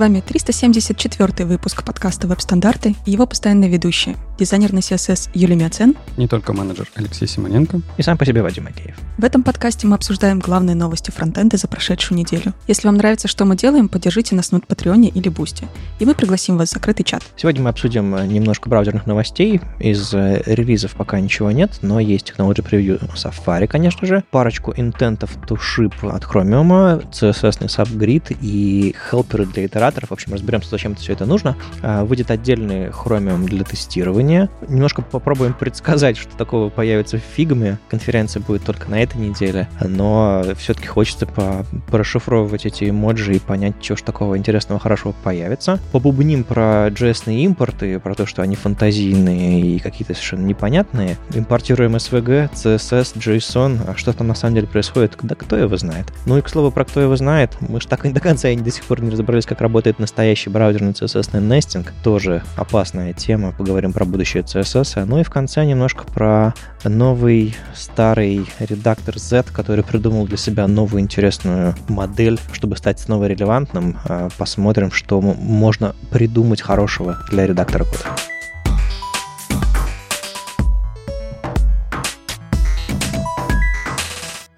С вами 374 выпуск подкаста «Веб-стандарты» и его постоянные ведущие. Дизайнер на CSS Юля Миацен. Не только менеджер Алексей Симоненко. И сам по себе Вадим Макеев. В этом подкасте мы обсуждаем главные новости фронтенда за прошедшую неделю. Если вам нравится, что мы делаем, поддержите нас на Патреоне или Бусти, и мы пригласим вас в закрытый чат. Сегодня мы обсудим э, немножко браузерных новостей. Из э, релизов пока ничего нет, но есть Technology Preview Safari, конечно же, парочку интентов to ship от Chromium, CSS subgrid и хелперы для итераторов. В общем, разберемся, зачем все это нужно. А, выйдет отдельный Chromium для тестирования. Немножко попробуем предсказать, что такого появится в фигме. Конференция будет только на этой неделе, но все-таки хочется по прошифровывать эти эмоджи и понять, что ж такого интересного, хорошего появится. Побубним про JS импорты, про то, что они фантазийные и какие-то совершенно непонятные. Импортируем SVG, CSS, JSON, а что там на самом деле происходит, да кто его знает. Ну и, к слову, про кто его знает, мы же так и до конца и до сих пор не разобрались, как работает настоящий браузерный CSS нестинг. Тоже опасная тема, поговорим про будущее CSS. Ну и в конце немножко про новый старый редактор Z, который придумал для себя новую интересную модель, чтобы стать снова релевантным. А, посмотрим, что можно придумать хорошего для редактора кода.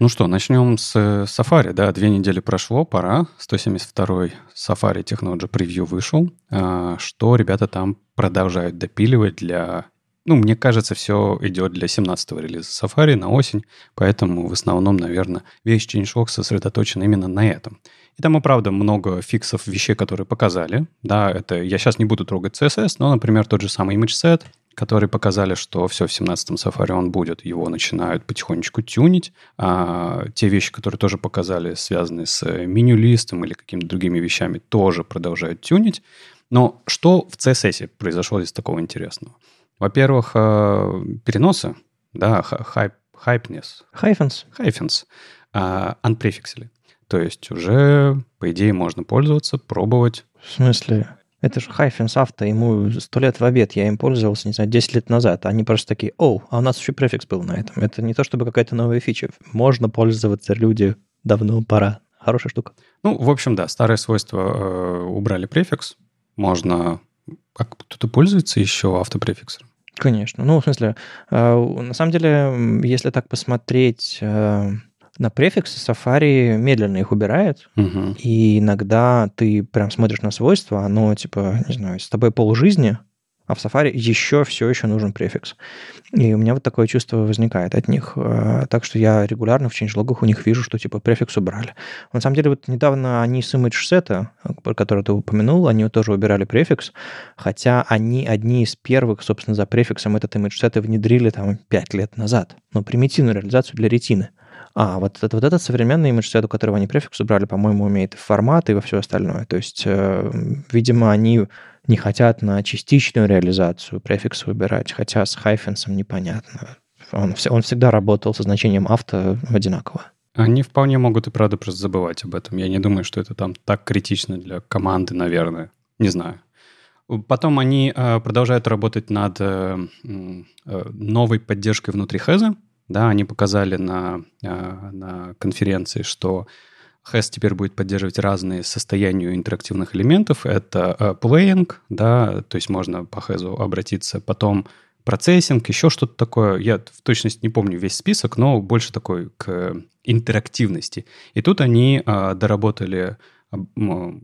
Ну что, начнем с Safari. Да, две недели прошло, пора. 172-й Safari Technology Preview вышел. А, что ребята там продолжают допиливать для... Ну, мне кажется, все идет для 17-го релиза Safari на осень, поэтому в основном, наверное, весь ChangeLog сосредоточен именно на этом. И там и правда много фиксов вещей, которые показали. Да, это я сейчас не буду трогать CSS, но, например, тот же самый image set, которые показали, что все, в 17-м Safari он будет, его начинают потихонечку тюнить. А те вещи, которые тоже показали, связанные с меню-листом или какими-то другими вещами, тоже продолжают тюнить. Но что в CSS произошло из такого интересного? Во-первых, э, переносы, да, хайп, хайпнес. Hyphens. Hyphens. Unprefixили. То есть уже, по идее, можно пользоваться, пробовать. В смысле? Это же Hyphens Авто, ему сто лет в обед, я им пользовался, не знаю, 10 лет назад. Они просто такие, о, а у нас еще префикс был на этом. Это не то чтобы какая-то новая фича. Можно пользоваться, люди, давно пора. Хорошая штука. Ну, в общем, да, старые свойства э, убрали префикс. Можно... А кто-то пользуется еще автопрефиксом? Конечно. Ну, в смысле, э, на самом деле, если так посмотреть... Э, на префиксы Safari медленно их убирает, угу. и иногда ты прям смотришь на свойства, оно типа, не знаю, с тобой полжизни, а в Safari еще все еще нужен префикс. И у меня вот такое чувство возникает от них. Э, так что я регулярно в changelog'ах у них вижу, что типа префикс убрали. На самом деле вот недавно они с image set, про который ты упомянул, они тоже убирали префикс, хотя они одни из первых, собственно, за префиксом этот image set внедрили там 5 лет назад. Но примитивную реализацию для ретины. А, вот, вот этот современный имидж-сет, у которого они префикс убрали, по-моему, умеет и формат, и во все остальное. То есть, э, видимо, они не хотят на частичную реализацию префикса выбирать, хотя с хайфенсом непонятно. Он, он всегда работал со значением авто одинаково. Они вполне могут и правда просто забывать об этом. Я не думаю, что это там так критично для команды, наверное. Не знаю. Потом они э, продолжают работать над э, э, новой поддержкой внутри Хеза. Да, они показали на, а, на конференции, что HES теперь будет поддерживать разные состояния интерактивных элементов. Это а, playing, да, то есть можно по HES обратиться. Потом процессинг, еще что-то такое. Я в точности не помню весь список, но больше такой к интерактивности. И тут они а, доработали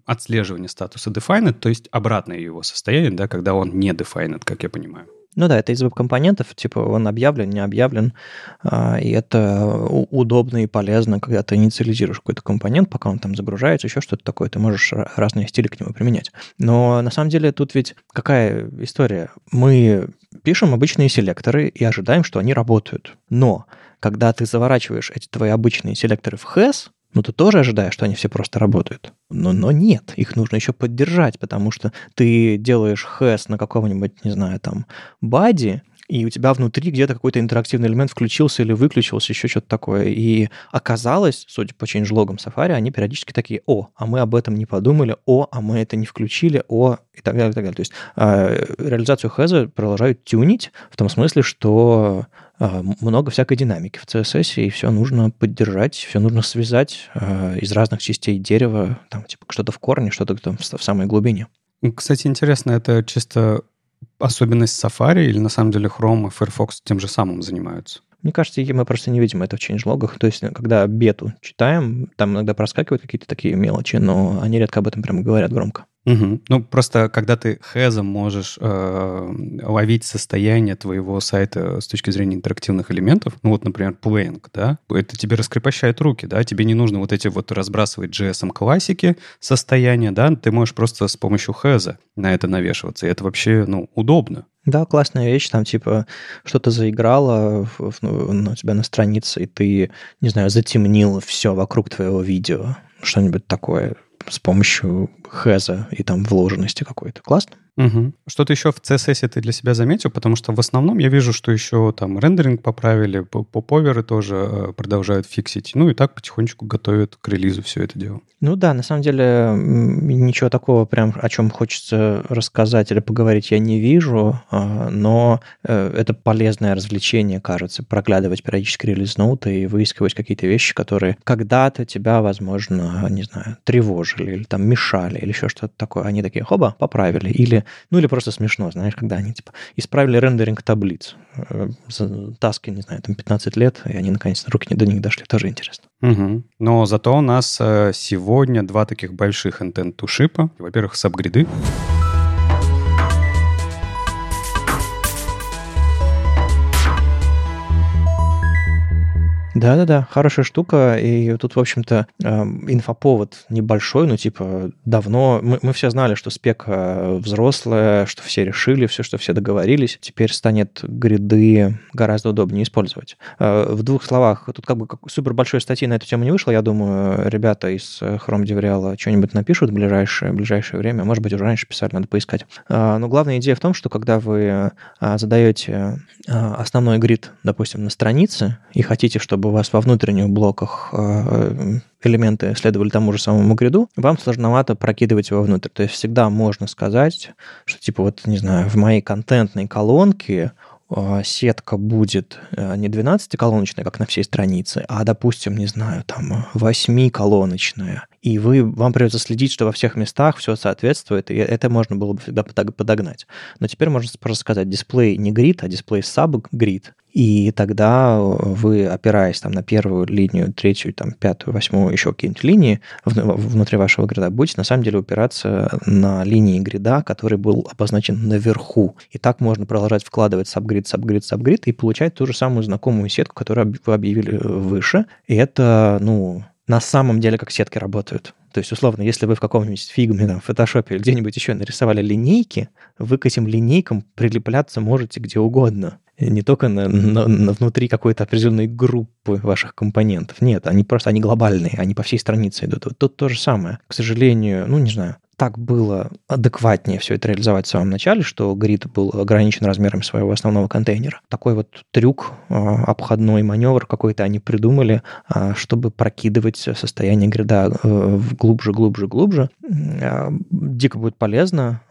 отслеживание статуса defined, то есть обратное его состояние, да, когда он не defined, как я понимаю. Ну да, это из веб-компонентов, типа он объявлен, не объявлен, а, и это удобно и полезно, когда ты инициализируешь какой-то компонент, пока он там загружается, еще что-то такое, ты можешь разные стили к нему применять. Но на самом деле тут ведь какая история? Мы пишем обычные селекторы и ожидаем, что они работают. Но когда ты заворачиваешь эти твои обычные селекторы в HES, ну, ты тоже ожидаешь, что они все просто работают. Но, но нет, их нужно еще поддержать, потому что ты делаешь хэс на какого-нибудь, не знаю, там, бади, и у тебя внутри где-то какой-то интерактивный элемент включился или выключился, еще что-то такое. И оказалось, судя по changelogам Safari, они периодически такие, о, а мы об этом не подумали, о, а мы это не включили, о, и так далее, и так далее. То есть э, реализацию Хеза продолжают тюнить в том смысле, что э, много всякой динамики в CSS, и все нужно поддержать, все нужно связать э, из разных частей дерева, там, типа, что-то в корне, что-то там в, в самой глубине. Кстати, интересно, это чисто особенность Safari или на самом деле Chrome и Firefox тем же самым занимаются? Мне кажется, мы просто не видим это в changelogах. То есть, когда бету читаем, там иногда проскакивают какие-то такие мелочи, но они редко об этом прямо говорят громко. Угу. Ну, просто когда ты хэзом можешь э, ловить состояние твоего сайта с точки зрения интерактивных элементов, ну вот, например, playing, да, это тебе раскрепощает руки, да, тебе не нужно вот эти вот разбрасывать JS классики состояния, да, ты можешь просто с помощью хэза на это навешиваться, и это вообще, ну, удобно. Да, классная вещь, там типа что-то заиграло в, в, ну, у тебя на странице, и ты, не знаю, затемнил все вокруг твоего видео, что-нибудь такое с помощью хэза и там вложенности какой-то. Классно? Угу. Что-то еще в CSS ты для себя заметил? Потому что в основном я вижу, что еще там рендеринг поправили, поповеры тоже э, продолжают фиксить. Ну и так потихонечку готовят к релизу все это дело. Ну да, на самом деле ничего такого прям, о чем хочется рассказать или поговорить, я не вижу, а, но э, это полезное развлечение, кажется, проглядывать периодически релиз-ноуты и выискивать какие-то вещи, которые когда-то тебя, возможно, не знаю, тревожили или там мешали или еще что-то такое. Они такие, хоба, поправили. Или ну или просто смешно, знаешь, когда они типа исправили рендеринг таблиц. Э, таски, не знаю, там 15 лет, и они наконец-то руки до них дошли. Тоже интересно. Угу. Но зато у нас э, сегодня два таких больших ship. Во-первых, сабгриды. Да-да-да, хорошая штука, и тут, в общем-то, эм, инфоповод небольшой, ну, типа, давно, мы, мы все знали, что спека взрослая, что все решили, все, что все договорились, теперь станет гриды гораздо удобнее использовать. Э, в двух словах, тут как бы супер большой статьи на эту тему не вышло, я думаю, ребята из Chrome DevRel что-нибудь напишут в ближайшее, ближайшее время, может быть, уже раньше писали, надо поискать. Э, но главная идея в том, что когда вы э, задаете основной грид, допустим, на странице, и хотите, чтобы у вас во внутренних блоках э, элементы следовали тому же самому гриду, вам сложновато прокидывать его внутрь. То есть всегда можно сказать, что типа вот, не знаю, в моей контентной колонке э, сетка будет э, не 12-колоночная, как на всей странице, а, допустим, не знаю, там 8-колоночная. И вы, вам придется следить, что во всех местах все соответствует, и это можно было бы всегда подогнать. Но теперь можно просто сказать дисплей не grid, а дисплей sub-grid, и тогда вы, опираясь там, на первую линию, третью, там, пятую, восьмую, еще какие-нибудь линии внутри вашего грида, будете на самом деле упираться на линии грида, который был обозначен наверху. И так можно продолжать вкладывать сабгрид, сабгрид, сабгрид и получать ту же самую знакомую сетку, которую вы объявили выше. И это, ну, на самом деле как сетки работают. То есть, условно, если вы в каком-нибудь фигме, там, в фотошопе или где-нибудь еще нарисовали линейки, вы к этим линейкам прилепляться можете где угодно не только на, на, на внутри какой-то определенной группы ваших компонентов. Нет, они просто, они глобальные, они по всей странице идут. Вот тут то же самое. К сожалению, ну, не знаю, так было адекватнее все это реализовать в самом начале, что грид был ограничен размером своего основного контейнера. Такой вот трюк, а, обходной маневр какой-то они придумали, а, чтобы прокидывать состояние грида э, глубже, глубже, глубже. А, дико будет полезно.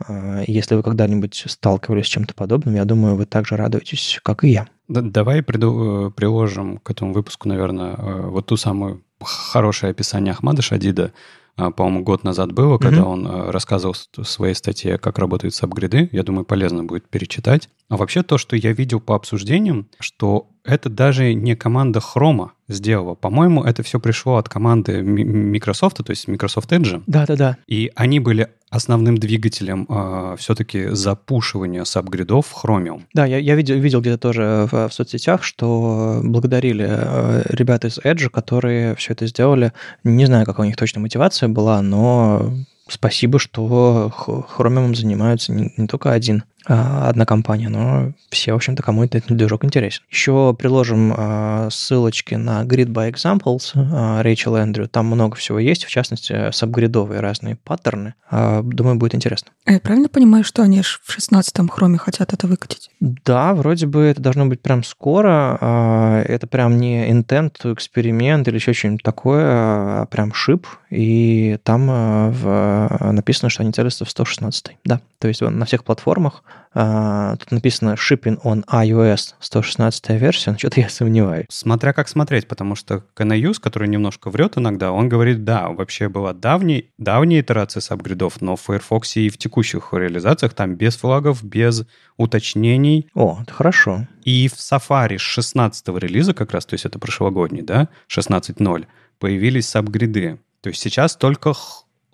Если вы когда-нибудь сталкивались с чем-то подобным, я думаю, вы также радуетесь, как и я. Давай приду, э, приложим к этому выпуску, наверное, э, вот ту самую хорошее описание Ахмада Шадида, по-моему, год назад было, когда mm-hmm. он э, рассказывал в своей статье, как работают сабгриды. Я думаю, полезно будет перечитать. А вообще то, что я видел по обсуждениям, что это даже не команда Chrome сделала. По-моему, это все пришло от команды Microsoft, то есть Microsoft Edge. Да-да-да. И они были основным двигателем э, а, все-таки запушивания сабгридов в Chromium. Да, я, я видел, видел где-то тоже в, в соцсетях, что благодарили э, ребят из Edge, которые все это сделали. Не знаю, какая у них точно мотивация была, но спасибо, что Chromium занимаются не, не только один одна компания, но все, в общем-то, кому этот движок интересен. Еще приложим а, ссылочки на Grid by Examples Рэйчел Эндрю. Там много всего есть, в частности, сабгридовые разные паттерны. Думаю, будет интересно. А я правильно понимаю, что они в 16-м хроме хотят это выкатить? Да, вроде бы это должно быть прям скоро. Это прям не to эксперимент или еще что-нибудь такое, а прям шип, и там в, написано, что они целятся в 116. Да, то есть на всех платформах а, тут написано shipping on iOS 116 версия, но что-то я сомневаюсь. Смотря как смотреть, потому что Canayus, который немножко врет иногда, он говорит, да, вообще была давней, давняя итерация сабгридов, но в Firefox и в текущих реализациях там без флагов, без уточнений. О, это хорошо. И в Safari с 16 релиза как раз, то есть это прошлогодний, да, 16.0, появились сабгриды. То есть сейчас только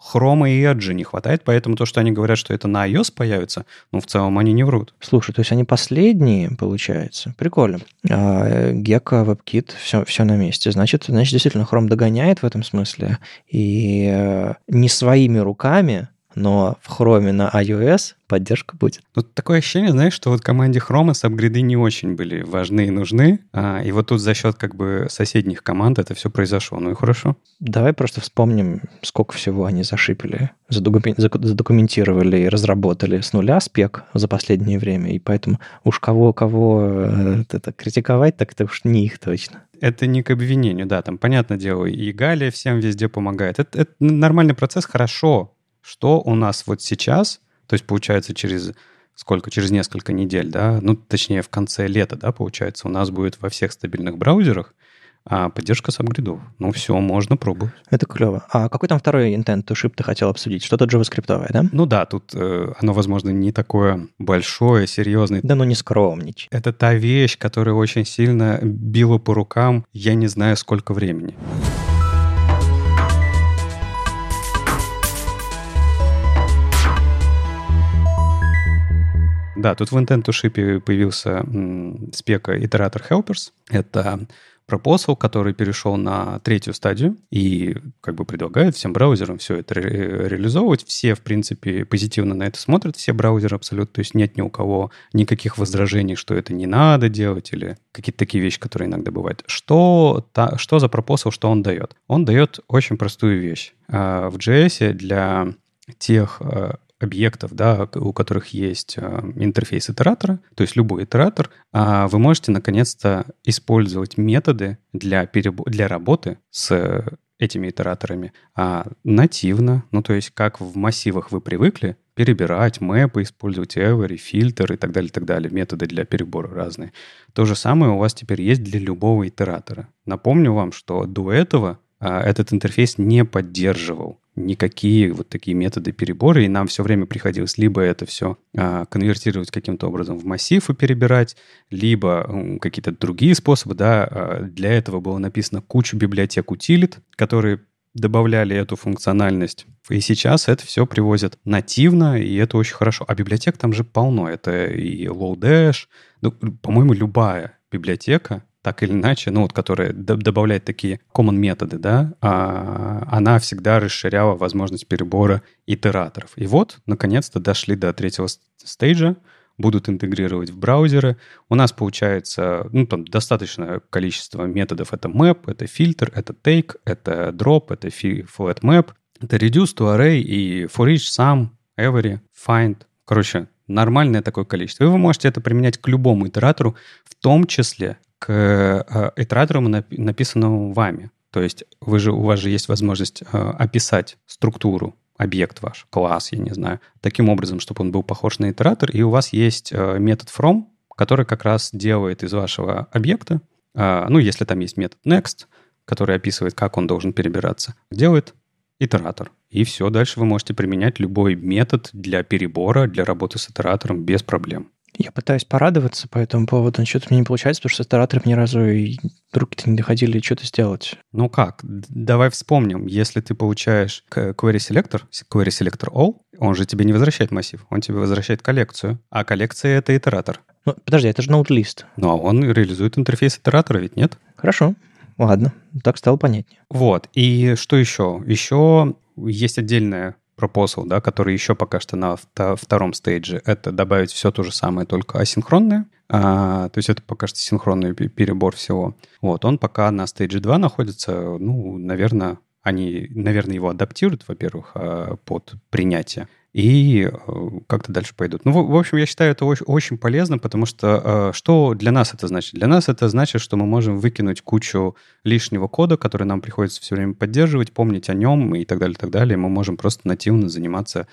хрома и Edge не хватает, поэтому то, что они говорят, что это на iOS появится, ну, в целом они не врут. Слушай, то есть они последние, получается? Прикольно. А, Gecko, WebKit, все, все на месте. Значит, значит, действительно, Chrome догоняет в этом смысле. И э, не своими руками но в Chrome на iOS поддержка будет. Ну, такое ощущение, знаешь, что вот команде Chrome сабгриды не очень были важны и нужны, а, и вот тут за счет как бы соседних команд это все произошло. Ну и хорошо. Давай просто вспомним, сколько всего они зашипели, задокументировали и разработали с нуля спек за последнее время, и поэтому уж кого-кого э, это критиковать, так это уж не их точно это не к обвинению, да, там, понятное дело, и Галя всем везде помогает. Это, это нормальный процесс, хорошо, что у нас вот сейчас, то есть получается через сколько, через несколько недель, да, ну, точнее, в конце лета, да, получается, у нас будет во всех стабильных браузерах а поддержка сабгридов. Ну, все, можно пробовать. Это клево. А какой там второй intent to ship ты хотел обсудить? Что-то JavaScript, да? Ну да, тут э, оно, возможно, не такое большое, серьезное. Да ну не скромничай. Это та вещь, которая очень сильно била по рукам, я не знаю, сколько времени. Да, тут в Intent to Ship появился спека Iterator Helpers. Это proposal, который перешел на третью стадию и как бы предлагает всем браузерам все это ре- реализовывать. Все, в принципе, позитивно на это смотрят, все браузеры абсолютно. То есть нет ни у кого никаких возражений, что это не надо делать или какие-то такие вещи, которые иногда бывают. Что, та, что за proposal, что он дает? Он дает очень простую вещь. А, в JS для тех а, объектов, да, у которых есть э, интерфейс итератора, то есть любой итератор, а вы можете наконец-то использовать методы для, переб... для работы с этими итераторами а нативно, ну то есть как в массивах вы привыкли, перебирать мэпы, использовать every, фильтр и так далее, так далее, методы для перебора разные. То же самое у вас теперь есть для любого итератора. Напомню вам, что до этого а, этот интерфейс не поддерживал никакие вот такие методы перебора, и нам все время приходилось либо это все а, конвертировать каким-то образом в массив и перебирать, либо какие-то другие способы, да, а, для этого было написано кучу библиотек утилит, которые добавляли эту функциональность. И сейчас это все привозят нативно, и это очень хорошо. А библиотек там же полно. Это и Lodash, ну, по-моему, любая библиотека, так или иначе, ну вот, которая добавляет такие common методы, да, а, она всегда расширяла возможность перебора итераторов. И вот, наконец-то, дошли до третьего стейджа, будут интегрировать в браузеры. У нас получается, ну, там достаточное количество методов. Это map, это фильтр, это take, это drop, это flat map, это reduce to array и for each, sum, every, find. Короче, нормальное такое количество. И вы можете это применять к любому итератору, в том числе к э, итератору, написанному вами. То есть вы же, у вас же есть возможность э, описать структуру, объект ваш, класс, я не знаю, таким образом, чтобы он был похож на итератор, и у вас есть э, метод from, который как раз делает из вашего объекта, ну, если там есть метод next, который описывает, как он должен перебираться, делает итератор. И все, дальше вы можете применять любой метод для перебора, для работы с итератором без проблем. Я пытаюсь порадоваться по этому поводу, но что-то мне не получается, потому что с итератором ни разу и руки-то не доходили что-то сделать. Ну как? Давай вспомним. Если ты получаешь query selector, query selector all, он же тебе не возвращает массив, он тебе возвращает коллекцию. А коллекция — это итератор. Ну, подожди, это же node-лист. Ну, а он реализует интерфейс итератора, ведь нет? Хорошо. Ладно, так стало понятнее. Вот. И что еще? Еще есть отдельная proposal, да, который еще пока что на втором стейдже, это добавить все то же самое, только асинхронное. А, то есть это пока что синхронный перебор всего. Вот, он пока на стейдже 2 находится, ну, наверное, они, наверное, его адаптируют, во-первых, а, под принятие и э, как-то дальше пойдут. Ну, в общем, я считаю это очень, полезно, потому что э, что для нас это значит? Для нас это значит, что мы можем выкинуть кучу лишнего кода, который нам приходится все время поддерживать, помнить о нем и так далее, и так далее. Мы можем просто нативно заниматься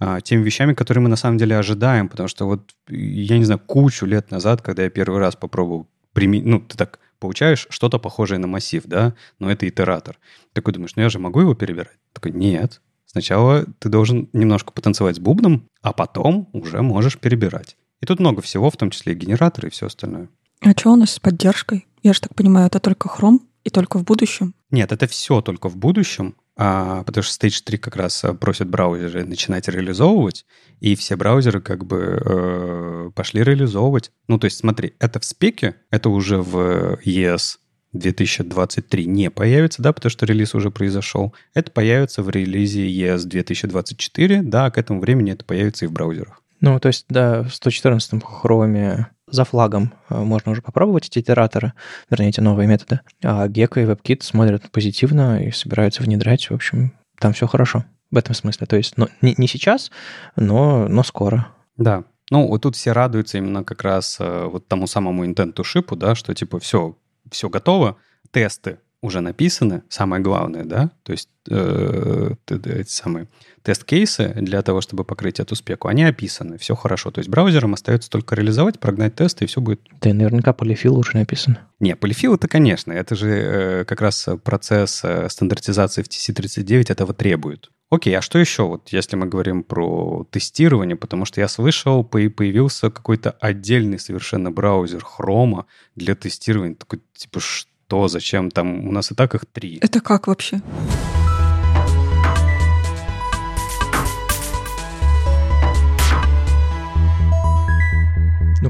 э, теми вещами, которые мы на самом деле ожидаем, потому что вот, я не знаю, кучу лет назад, когда я первый раз попробовал применить, ну, ты так получаешь что-то похожее на массив, да, но это итератор. Такой думаешь, ну я же могу его перебирать? Такой, нет, Сначала ты должен немножко потанцевать с бубном, а потом уже можешь перебирать. И тут много всего, в том числе и генераторы и все остальное. А что у нас с поддержкой? Я же так понимаю, это только Chrome и только в будущем? Нет, это все только в будущем, а, потому что Stage 3 как раз просят браузеры начинать реализовывать, и все браузеры как бы э, пошли реализовывать. Ну, то есть смотри, это в спеке, это уже в ES 2023 не появится, да, потому что релиз уже произошел. Это появится в релизе ES 2024, да, к этому времени это появится и в браузерах. Ну, то есть, да, в 114 Chrome за флагом э, можно уже попробовать эти итераторы, вернее, эти новые методы. А Gecko и WebKit смотрят позитивно и собираются внедрять. В общем, там все хорошо в этом смысле. То есть, ну, не, не сейчас, но, но скоро. Да, ну, вот тут все радуются именно как раз э, вот тому самому интенту шипу, да, что типа все, все готово, тесты уже написаны, самое главное, да, то есть э, эти самые тест-кейсы для того, чтобы покрыть эту спеку, они описаны, все хорошо. То есть браузерам остается только реализовать, прогнать тесты, и все будет... Да, наверняка полифил уже написан. Не, полифил это, конечно, это же э, как раз процесс э, стандартизации в TC39 этого требует. Окей, а что еще, вот если мы говорим про тестирование, потому что я слышал, появился какой-то отдельный совершенно браузер Chrome для тестирования. Такой, типа, что, зачем? Там у нас и так их три. Это как вообще?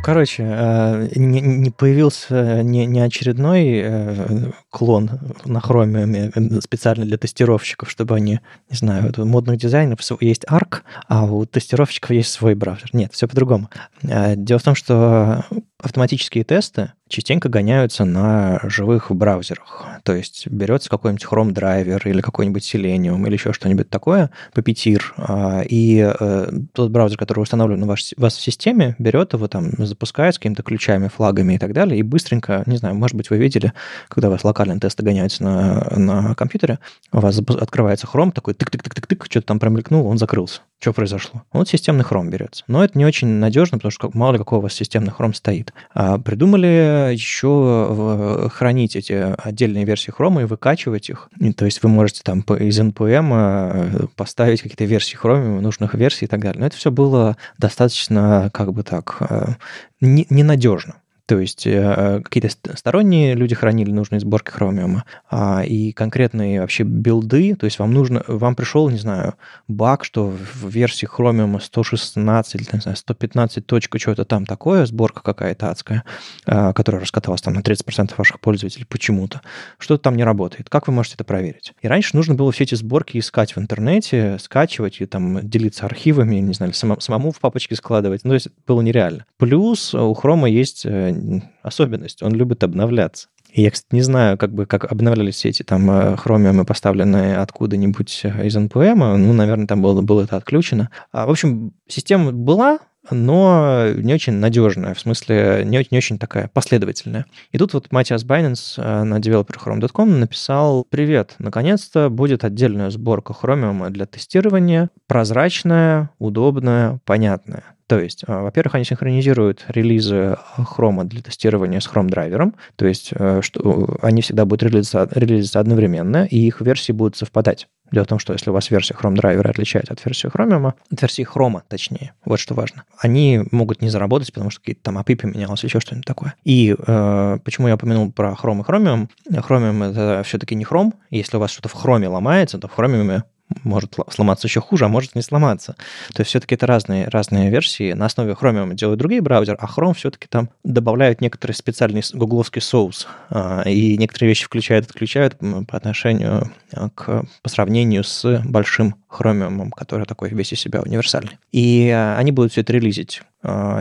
Короче, э, не появился не очередной э, клон на хроме э, специально для тестировщиков, чтобы они, не знаю, у модных дизайнеров есть ARC, а у тестировщиков есть свой браузер. Нет, все по-другому. Дело в том, что автоматические тесты частенько гоняются на живых браузерах. То есть берется какой-нибудь Chrome драйвер или какой-нибудь Selenium или еще что-нибудь такое, Puppeteer, а, и э, тот браузер, который установлен у вас, в системе, берет его там, запускает с какими-то ключами, флагами и так далее, и быстренько, не знаю, может быть, вы видели, когда у вас локальные тесты гоняются на, на компьютере, у вас открывается Chrome, такой тык-тык-тык-тык, что-то там промелькнул, он закрылся. Что произошло? Вот системный Chrome берется. Но это не очень надежно, потому что мало ли какого у вас системный Chrome стоит. А придумали еще хранить эти отдельные версии Chrome и выкачивать их. И, то есть вы можете там из NPM э, поставить какие-то версии Chrome, нужных версий и так далее. Но это все было достаточно, как бы так, э, ненадежно. То есть э, какие-то сторонние люди хранили нужные сборки Chromium, а, и конкретные вообще билды, то есть вам нужно, вам пришел, не знаю, баг, что в версии Chromium 116 или, не знаю, 115 точка что-то там такое, сборка какая-то адская, а, которая раскаталась там на 30% ваших пользователей почему-то, что-то там не работает. Как вы можете это проверить? И раньше нужно было все эти сборки искать в интернете, скачивать и там делиться архивами, не знаю, самому в папочке складывать. Ну, то есть было нереально. Плюс у Chrome есть э, особенность, он любит обновляться. И я, кстати, не знаю, как бы как обновлялись эти там э, хромиумы, поставленные откуда-нибудь э, из NPM. Ну, наверное, там было, было это отключено. А, в общем, система была, но не очень надежная, в смысле не, не очень такая последовательная. И тут вот Матиас Байненс э, на developerchrome.com написал «Привет, наконец-то будет отдельная сборка Chromium для тестирования, прозрачная, удобная, понятная. То есть, а, во-первых, они синхронизируют релизы Chrome для тестирования с Chrome драйвером, то есть э, что они всегда будут релизиться, релизиться одновременно, и их версии будут совпадать. Дело в том, что если у вас версия Chrome драйвера отличается от версии Chromium, от версии Chrome, точнее, вот что важно, они могут не заработать, потому что какие-то там API поменялось, еще что-нибудь такое. И э, почему я упомянул про Chrome и Chromium? Chromium — это все-таки не Chrome. Если у вас что-то в Chrome ломается, то в Chromium может сломаться еще хуже, а может не сломаться. То есть все-таки это разные, разные версии. На основе Chromium делают другие браузеры, а Chrome все-таки там добавляют некоторый специальный гугловский соус, а, и некоторые вещи включают, отключают по отношению а, к, по сравнению с большим Chromium, который такой весь из себя универсальный. И а, они будут все это релизить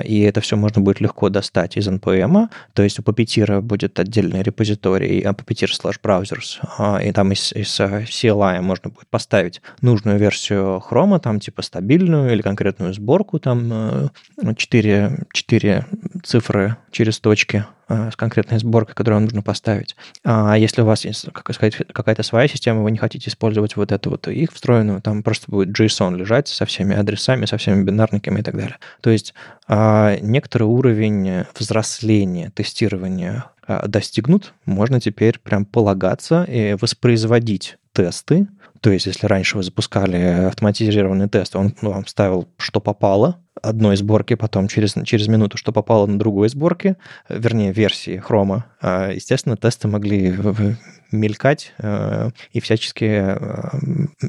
и это все можно будет легко достать из NPM, то есть у Puppeteer будет отдельный репозиторий Puppeteer slash browsers, и там из, из CLI можно будет поставить нужную версию Chrome, там типа стабильную или конкретную сборку, там 4, 4 цифры через точки, с конкретной сборкой, которую нужно поставить. А если у вас есть, как сказать, какая-то своя система, вы не хотите использовать вот эту вот их встроенную, там просто будет JSON лежать со всеми адресами, со всеми бинарниками и так далее. То есть а, некоторый уровень взросления, тестирования а, достигнут, можно теперь прям полагаться и воспроизводить тесты. То есть, если раньше вы запускали автоматизированный тест, он вам ставил, что попало, одной сборки, потом через, через минуту, что попало на другой сборке, вернее, версии хрома. А, естественно, тесты могли мелькать э, и всячески э,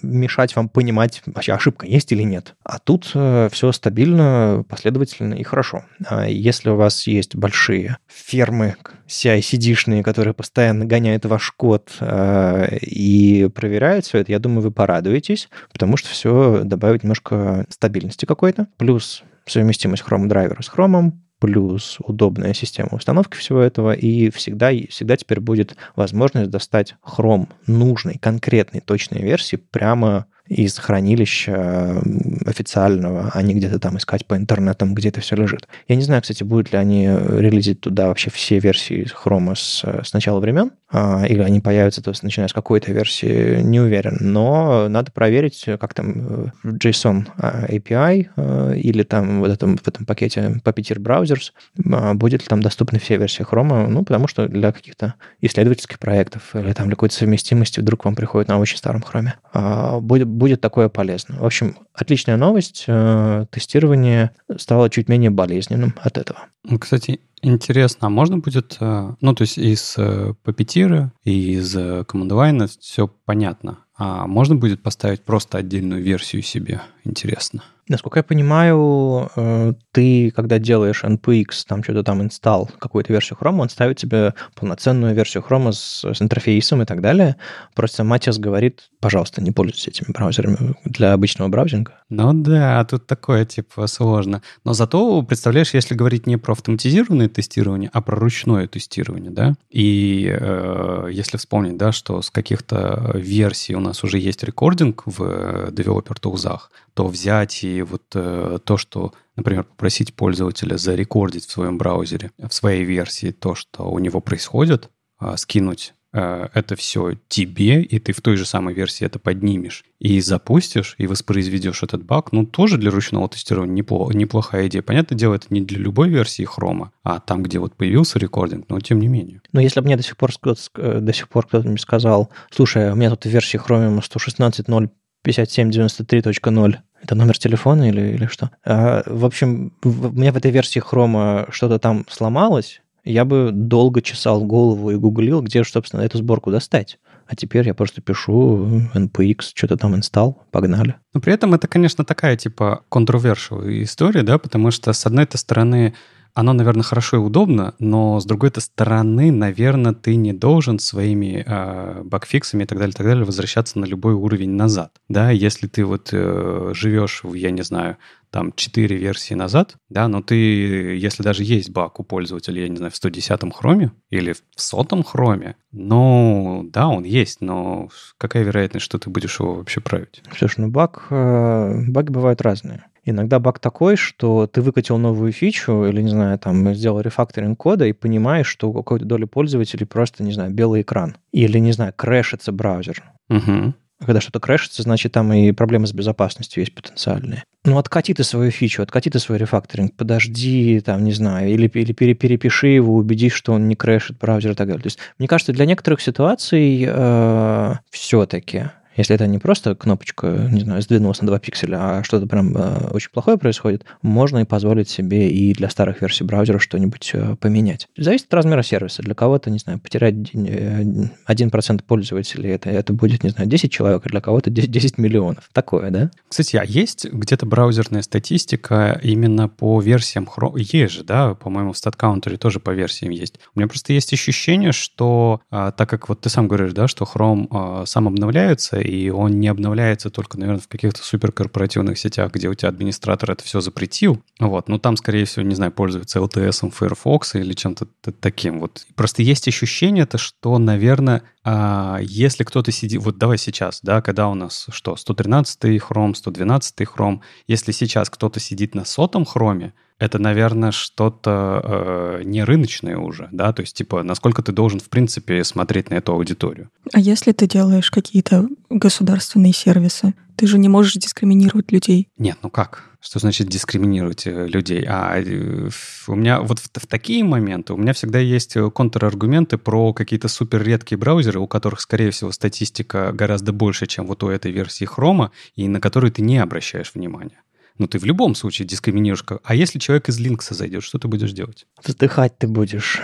мешать вам понимать, вообще ошибка есть или нет. А тут э, все стабильно, последовательно и хорошо. А если у вас есть большие фермы CI-CD-шные, которые постоянно гоняют ваш код и проверяют все это, я думаю, вы порадуетесь, потому что все добавит немножко стабильности какой-то. Плюс совместимость Chrome драйвера с Chrome, плюс удобная система установки всего этого, и всегда, всегда теперь будет возможность достать Chrome нужной, конкретной, точной версии прямо из хранилища официального, а не где-то там искать по интернетам, где это все лежит. Я не знаю, кстати, будут ли они релизить туда вообще все версии Chrome с, с начала времен, а, или они появятся, то есть начиная с какой-то версии, не уверен. Но надо проверить, как там э, JSON а, API э, или там в этом, в этом пакете Puppeteer Browsers а, будет ли там доступны все версии Chrome, ну, потому что для каких-то исследовательских проектов или там для какой-то совместимости вдруг вам приходит на очень старом Chrome. Будет, будет такое полезно. В общем, отличная новость. Э, тестирование стало чуть менее болезненным от этого. Ну, кстати, интересно, а можно будет, э, ну, то есть из Puppeteer э, и из Command все понятно, а можно будет поставить просто отдельную версию себе? Интересно. Насколько я понимаю, э, ты, когда делаешь npx, там что-то там инсталл, какую-то версию Chrome, он ставит тебе полноценную версию Chrome с, с интерфейсом и так далее. Просто Матиас говорит, пожалуйста, не пользуйтесь этими браузерами для обычного браузинга. Ну да, тут такое, типа, сложно. Но зато, представляешь, если говорить не про автоматизированное тестирование, а про ручное тестирование, да, и э, если вспомнить, да, что с каких-то версий у нас уже есть рекординг в Developer Tools, то взять и вот э, то, что, например, попросить пользователя зарекордить в своем браузере, в своей версии то, что у него происходит, э, скинуть э, это все тебе, и ты в той же самой версии это поднимешь и запустишь, и воспроизведешь этот баг, ну, тоже для ручного тестирования неплохо, неплохая идея. Понятное дело, это не для любой версии хрома, а там, где вот появился рекординг, но тем не менее. Но если бы мне до сих пор, э, до сих пор кто-то мне сказал, слушай, у меня тут в версии Chromium 116.0 5793.0. Это номер телефона или, или что? А, в общем, в, у меня в этой версии хрома что-то там сломалось, я бы долго чесал голову и гуглил, где, собственно, эту сборку достать. А теперь я просто пишу npx, что-то там инсталл, погнали. Но при этом это, конечно, такая, типа, controversial история, да, потому что, с одной стороны, оно, наверное, хорошо и удобно, но с другой стороны, наверное, ты не должен своими э, багфиксами и так далее, так далее возвращаться на любой уровень назад. Да, если ты вот э, живешь, в, я не знаю, там 4 версии назад, да, но ты, если даже есть баг у пользователя, я не знаю, в 110-м хроме или в 100-м хроме, ну, да, он есть, но какая вероятность, что ты будешь его вообще править? Слушай, ну баг, э, баги бывают разные. Иногда баг такой, что ты выкатил новую фичу или, не знаю, там, сделал рефакторинг кода и понимаешь, что у какой-то доли пользователей просто, не знаю, белый экран. Или, не знаю, крэшится браузер. Угу. Когда что-то крэшится, значит, там и проблемы с безопасностью есть потенциальные. Ну, откати ты свою фичу, откати ты свой рефакторинг, подожди, там, не знаю, или, или перепиши его, убедись, что он не крэшит браузер и так далее. То есть, мне кажется, для некоторых ситуаций э, все-таки Если это не просто кнопочка, не знаю, сдвинулась на 2 пикселя, а что-то прям э, очень плохое происходит, можно и позволить себе и для старых версий браузера что-нибудь э, поменять. Зависит от размера сервиса. Для кого-то, не знаю, потерять 1% э, пользователей, это, это будет, не знаю, 10 человек, а для кого-то 10 миллионов. Такое, да? Кстати, а есть где-то браузерная статистика именно по версиям Chrome? Есть же, да, по-моему, в StatCounter тоже по версиям есть. У меня просто есть ощущение, что а, так как вот ты сам говоришь, да, что Chrome а, сам обновляется, и он не обновляется только, наверное, в каких-то суперкорпоративных сетях, где у тебя администратор это все запретил. Вот, ну там, скорее всего, не знаю, пользуется LTS, Firefox или чем-то таким. Вот просто есть ощущение-то, что, наверное, а, если кто-то сидит... Вот давай сейчас, да, когда у нас что, 113 Chrome, 112 Chrome, если сейчас кто-то сидит на сотом хроме, это, наверное, что-то э, не рыночное уже, да, то есть, типа, насколько ты должен, в принципе, смотреть на эту аудиторию. А если ты делаешь какие-то государственные сервисы, ты же не можешь дискриминировать людей. Нет, ну как? Что значит дискриминировать э, людей? А э, у меня вот в, в такие моменты у меня всегда есть э, контраргументы про какие-то супер редкие браузеры, у которых, скорее всего, статистика гораздо больше, чем вот у этой версии Chrome, и на которые ты не обращаешь внимания ну ты в любом случае дискриминируешь. А если человек из Линкса зайдет, что ты будешь делать? Вздыхать ты будешь.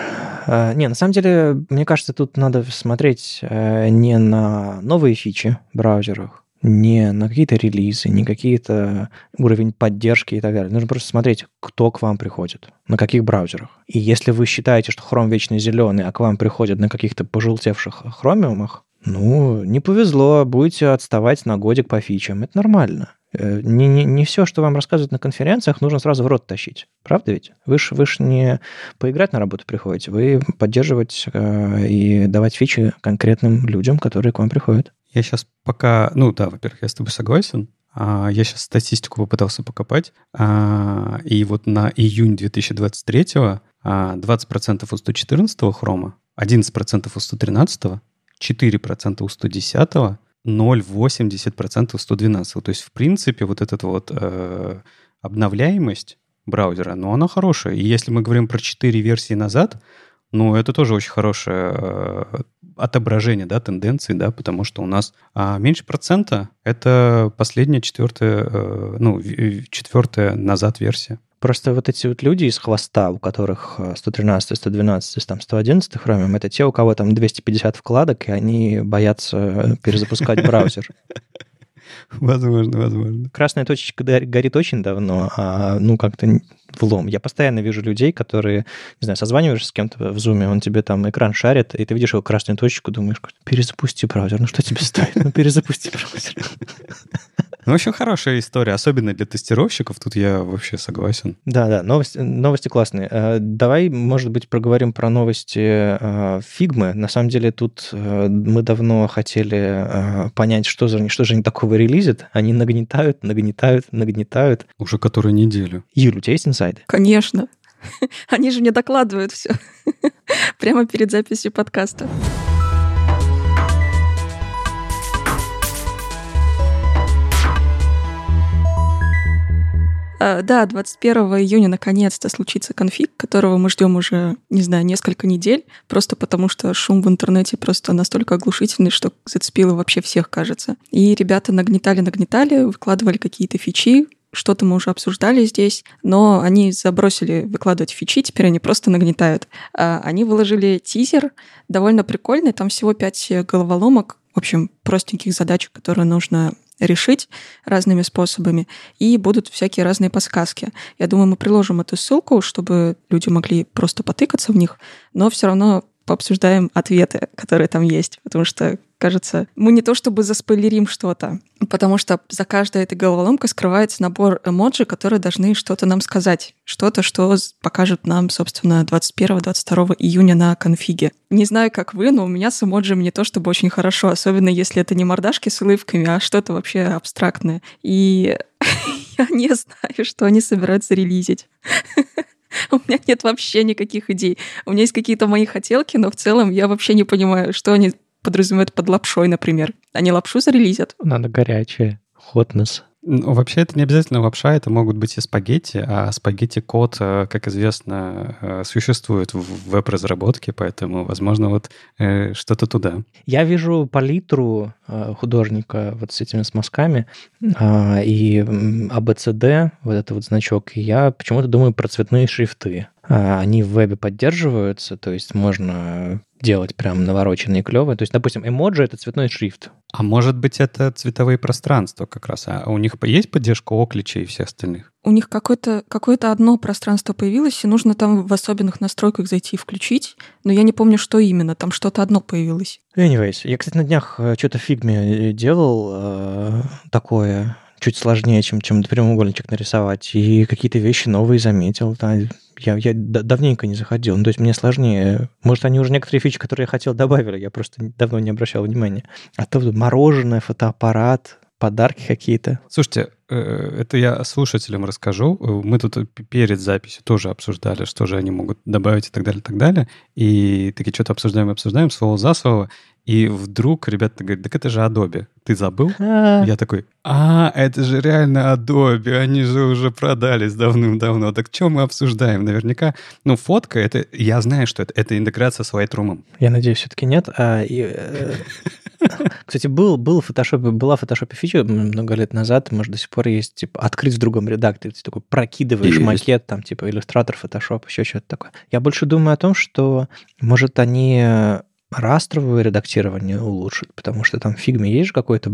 А, не, на самом деле, мне кажется, тут надо смотреть э, не на новые фичи в браузерах, не на какие-то релизы, не какие-то уровень поддержки и так далее. Нужно просто смотреть, кто к вам приходит, на каких браузерах. И если вы считаете, что Chrome вечно зеленый, а к вам приходят на каких-то пожелтевших хромиумах, ну, не повезло, будете отставать на годик по фичам. Это нормально. Э, не, не, не все, что вам рассказывают на конференциях, нужно сразу в рот тащить. Правда ведь? Вы же вы ж не поиграть на работу приходите, вы поддерживать э, и давать фичи конкретным людям, которые к вам приходят. Я сейчас пока... Ну да, во-первых, я с тобой согласен. А, я сейчас статистику попытался покопать. А, и вот на июнь 2023 а, 20% у 114 хрома, 11% у 113, 4% у 110, 0,80% 112. То есть, в принципе, вот эта вот э, обновляемость браузера, ну, она хорошая. И если мы говорим про 4 версии назад, ну, это тоже очень хорошее э, отображение, да, тенденции, да, потому что у нас а, меньше процента — это последняя четвертая, э, ну, четвертая назад версия. Просто вот эти вот люди из хвоста, у которых 113, 112, там 111 Chromium, это те, у кого там 250 вкладок, и они боятся перезапускать браузер. Возможно, возможно. Красная точечка горит очень давно, а ну как-то влом. Я постоянно вижу людей, которые, не знаю, созваниваешься с кем-то в зуме, он тебе там экран шарит, и ты видишь его красную точку, думаешь, перезапусти браузер, ну что тебе стоит? Ну перезапусти браузер. Ну, очень хорошая история, особенно для тестировщиков, тут я вообще согласен. Да-да, новости, новости классные. Э, давай, может быть, проговорим про новости фигмы. На самом деле тут э, мы давно хотели э, понять, что же, что же они такого релизят. Они нагнетают, нагнетают, нагнетают. Уже которую неделю. Юль, у тебя есть инсайды? Конечно. Они же мне докладывают все прямо перед записью подкаста. Да, 21 июня наконец-то случится конфиг, которого мы ждем уже, не знаю, несколько недель, просто потому что шум в интернете просто настолько оглушительный, что зацепило вообще всех, кажется. И ребята нагнетали-нагнетали, выкладывали какие-то фичи, что-то мы уже обсуждали здесь, но они забросили выкладывать фичи, теперь они просто нагнетают. А, они выложили тизер, довольно прикольный, там всего пять головоломок, в общем, простеньких задач, которые нужно решить разными способами, и будут всякие разные подсказки. Я думаю, мы приложим эту ссылку, чтобы люди могли просто потыкаться в них, но все равно пообсуждаем ответы, которые там есть, потому что кажется, мы не то чтобы заспойлерим что-то, потому что за каждой этой головоломкой скрывается набор эмоджи, которые должны что-то нам сказать. Что-то, что покажет нам, собственно, 21-22 июня на конфиге. Не знаю, как вы, но у меня с эмоджами не то чтобы очень хорошо, особенно если это не мордашки с улыбками, а что-то вообще абстрактное. И я не знаю, что они собираются релизить. У меня нет вообще никаких идей. У меня есть какие-то мои хотелки, но в целом я вообще не понимаю, что они подразумевают под лапшой, например. Они лапшу зарелизят. Надо горячее. Хотнес. Ну, вообще это не обязательно лапша, это могут быть и спагетти, а спагетти-код, э, как известно, э, существует в веб-разработке, поэтому, возможно, вот э, что-то туда. Я вижу палитру э, художника вот с этими с э, и ABCD, вот это вот значок, и я почему-то думаю про цветные шрифты. А, они в вебе поддерживаются, то есть можно делать прям навороченные клевые. То есть, допустим, эмоджи — это цветной шрифт. А может быть, это цветовые пространства как раз? А у них есть поддержка оклича и всех остальных? У них какое-то какое одно пространство появилось, и нужно там в особенных настройках зайти и включить, но я не помню, что именно, там что-то одно появилось. Anyways, я, кстати, на днях э, что-то в фигме э, делал э, такое, чуть сложнее, чем, чем прямоугольничек нарисовать, и какие-то вещи новые заметил. Да, я, я давненько не заходил. Ну, то есть мне сложнее. Может, они уже некоторые фичи, которые я хотел, добавили. Я просто давно не обращал внимания. А то мороженое, фотоаппарат, подарки какие-то. Слушайте, э, это я слушателям расскажу. Мы тут перед записью тоже обсуждали, что же они могут добавить и так далее, и так далее. И таки что-то обсуждаем, обсуждаем, слово за слово. И вдруг ребята говорят, так это же Adobe. Ты забыл? А. Я такой, а, это же реально Adobe, они же уже продались давным-давно. Так что мы обсуждаем? Наверняка, ну, фотка, это, я знаю, что это, это интеграция с Lightroom. Я надеюсь, все-таки нет. А, и, э, кстати, был, был в Photoshop, была в Photoshop фича много лет назад, может, до сих пор есть, типа, открыть в другом редакторе. Ты такой прокидываешь есть. макет, там, типа, иллюстратор, Photoshop, еще что-то такое. Я больше думаю о том, что, может, они растровое редактирование улучшить, потому что там в фигме есть же какое-то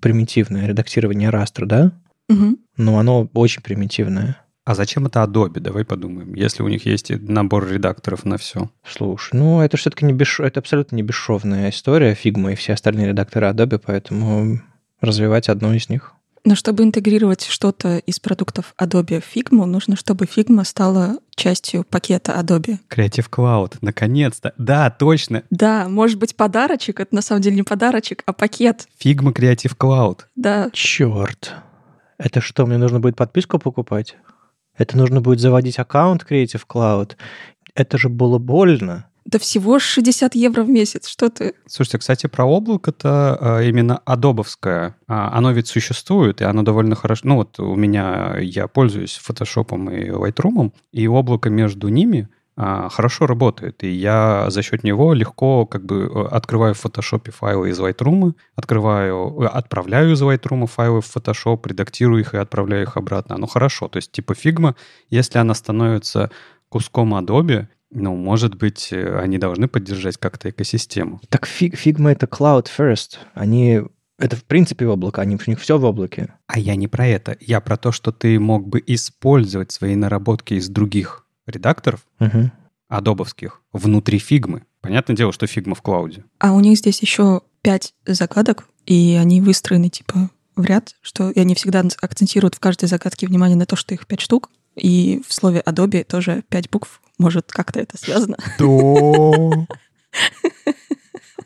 примитивное редактирование растра, да? Угу. Но оно очень примитивное. А зачем это Adobe? Давай подумаем. Если у них есть набор редакторов на все. Слушай, ну это все-таки не бесш... это абсолютно не бесшовная история, Figma и все остальные редакторы Adobe, поэтому развивать одну из них. Но чтобы интегрировать что-то из продуктов Adobe в Figma, нужно, чтобы Figma стала частью пакета Adobe. Creative Cloud, наконец-то. Да, точно. Да, может быть подарочек, это на самом деле не подарочек, а пакет. Figma Creative Cloud. Да. Черт. Это что, мне нужно будет подписку покупать? Это нужно будет заводить аккаунт Creative Cloud? Это же было больно. Да всего 60 евро в месяц, что ты? Слушайте, кстати, про облако-то а, именно адобовское, а, оно ведь существует, и оно довольно хорошо... Ну вот у меня, я пользуюсь Photoshop и Lightroom, и облако между ними а, хорошо работает, и я за счет него легко как бы э, открываю в Photoshop файлы из Lightroom, открываю, э, отправляю из Lightroom файлы в Photoshop, редактирую их и отправляю их обратно. Оно хорошо, то есть типа Figma, если она становится куском Adobe, ну, может быть, э, они должны поддержать как-то экосистему. Так Figma — это cloud first. Они это в принципе облако, они, у них все в облаке. А я не про это. Я про то, что ты мог бы использовать свои наработки из других редакторов, угу. адобовских, внутри Figma. Понятное дело, что Figma в клауде. А у них здесь еще пять загадок, и они выстроены типа в ряд, что и они всегда акцентируют в каждой загадке внимание на то, что их пять штук. И в слове Adobe тоже пять букв. Может, как-то это связано? Что?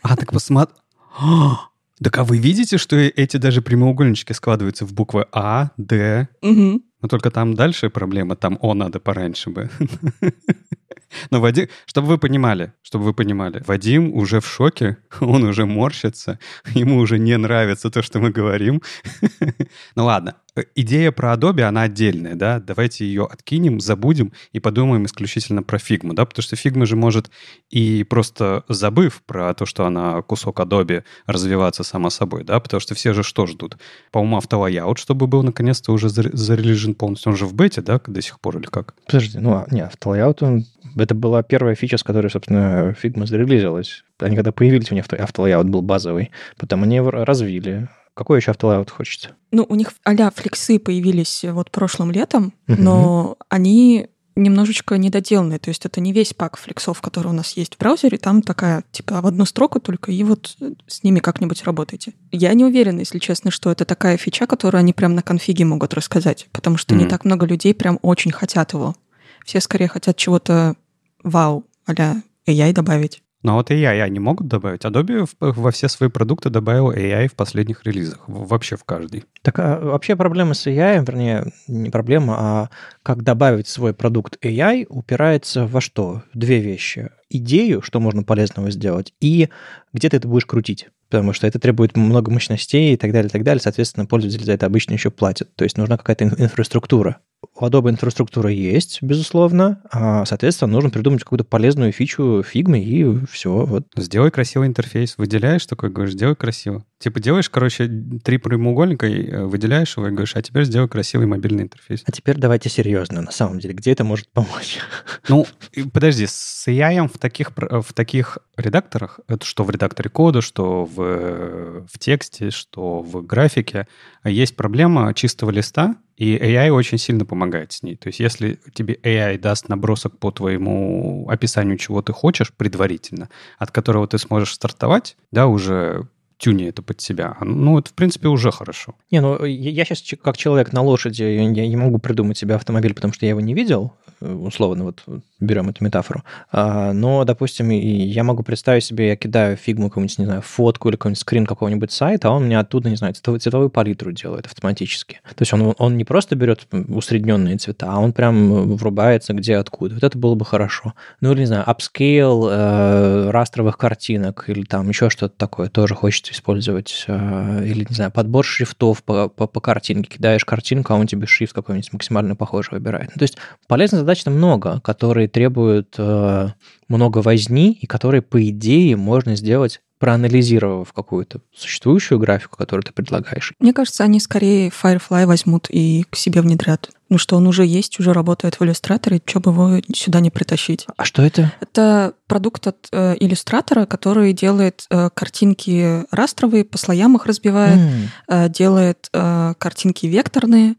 А, так посмотри. Так а вы видите, что эти даже прямоугольнички складываются в буквы А, Д? Угу. Но только там дальше проблема, там О надо пораньше бы. Но Вадим, чтобы вы понимали, чтобы вы понимали, Вадим уже в шоке, он уже морщится, ему уже не нравится то, что мы говорим. Ну ладно, идея про Adobe, она отдельная, да, давайте ее откинем, забудем и подумаем исключительно про Figma, да, потому что Figma же может и просто забыв про то, что она кусок Adobe, развиваться сама собой, да, потому что все же что ждут? По-моему, автолайаут, чтобы был наконец-то уже зарелижен полностью, он же в бете, да, до сих пор или как? Подожди, ну, а, не, автолайаут, он, это была первая фича, с которой, собственно, Figma зарелизилась. Они когда появились, у них автолайаут был базовый, потом они его развили, какой еще автолайаут хочется? Ну, у них а-ля флексы появились вот прошлым летом, угу. но они немножечко недоделанные. То есть это не весь пак флексов, который у нас есть в браузере. Там такая, типа, в одну строку только, и вот с ними как-нибудь работайте. Я не уверена, если честно, что это такая фича, которую они прям на конфиге могут рассказать, потому что mm-hmm. не так много людей прям очень хотят его. Все скорее хотят чего-то вау, а-ля AI добавить. Но вот AI они могут добавить. Adobe во все свои продукты добавил AI в последних релизах. Вообще в каждый. Так а вообще проблема с AI, вернее, не проблема, а как добавить свой продукт AI упирается во что? Две вещи. Идею, что можно полезного сделать, и где ты это будешь крутить. потому что это требует много мощностей и так далее, и так далее. Соответственно, пользователи за это обычно еще платят. То есть нужна какая-то инфраструктура у Adobe инфраструктура есть, безусловно. А, соответственно, нужно придумать какую-то полезную фичу фигмы и все. Вот. Сделай красивый интерфейс. Выделяешь такой, говоришь, сделай красиво. Типа делаешь, короче, три прямоугольника, и э, выделяешь его и говоришь, а теперь сделай красивый мобильный интерфейс. А теперь давайте серьезно, на самом деле. Где это может помочь? Ну, подожди, с AI в таких, в таких редакторах, это что в редакторе кода, что в, в тексте, что в графике, есть проблема чистого листа, и AI очень сильно помогает с ней. То есть если тебе AI даст набросок по твоему описанию, чего ты хочешь предварительно, от которого ты сможешь стартовать, да, уже тюни это под себя. Ну, это, в принципе, уже хорошо. Не, ну, я сейчас как человек на лошади, я не могу придумать себе автомобиль, потому что я его не видел, э, условно, вот берем эту метафору. А, но, допустим, я могу представить себе, я кидаю фигму какую-нибудь, не знаю, фотку или какой-нибудь скрин какого-нибудь сайта, а он мне оттуда, не знаю, цветовую палитру делает автоматически. То есть он, он не просто берет усредненные цвета, а он прям врубается где откуда. Вот это было бы хорошо. Ну, или, не знаю, апскейл э, растровых картинок или там еще что-то такое тоже хочется использовать. Э, или, не знаю, подбор шрифтов по, по, по картинке. Кидаешь картинку, а он тебе шрифт какой-нибудь максимально похожий выбирает. Ну, то есть полезных задач много, которые требуют э, много возни и которые, по идее, можно сделать проанализировав какую-то существующую графику, которую ты предлагаешь. Мне кажется, они скорее Firefly возьмут и к себе внедрят. Ну что, он уже есть, уже работает в иллюстраторе, что бы его сюда не притащить. А что это? Это продукт от э, иллюстратора, который делает э, картинки растровые, по слоям их разбивает, mm. э, делает э, картинки векторные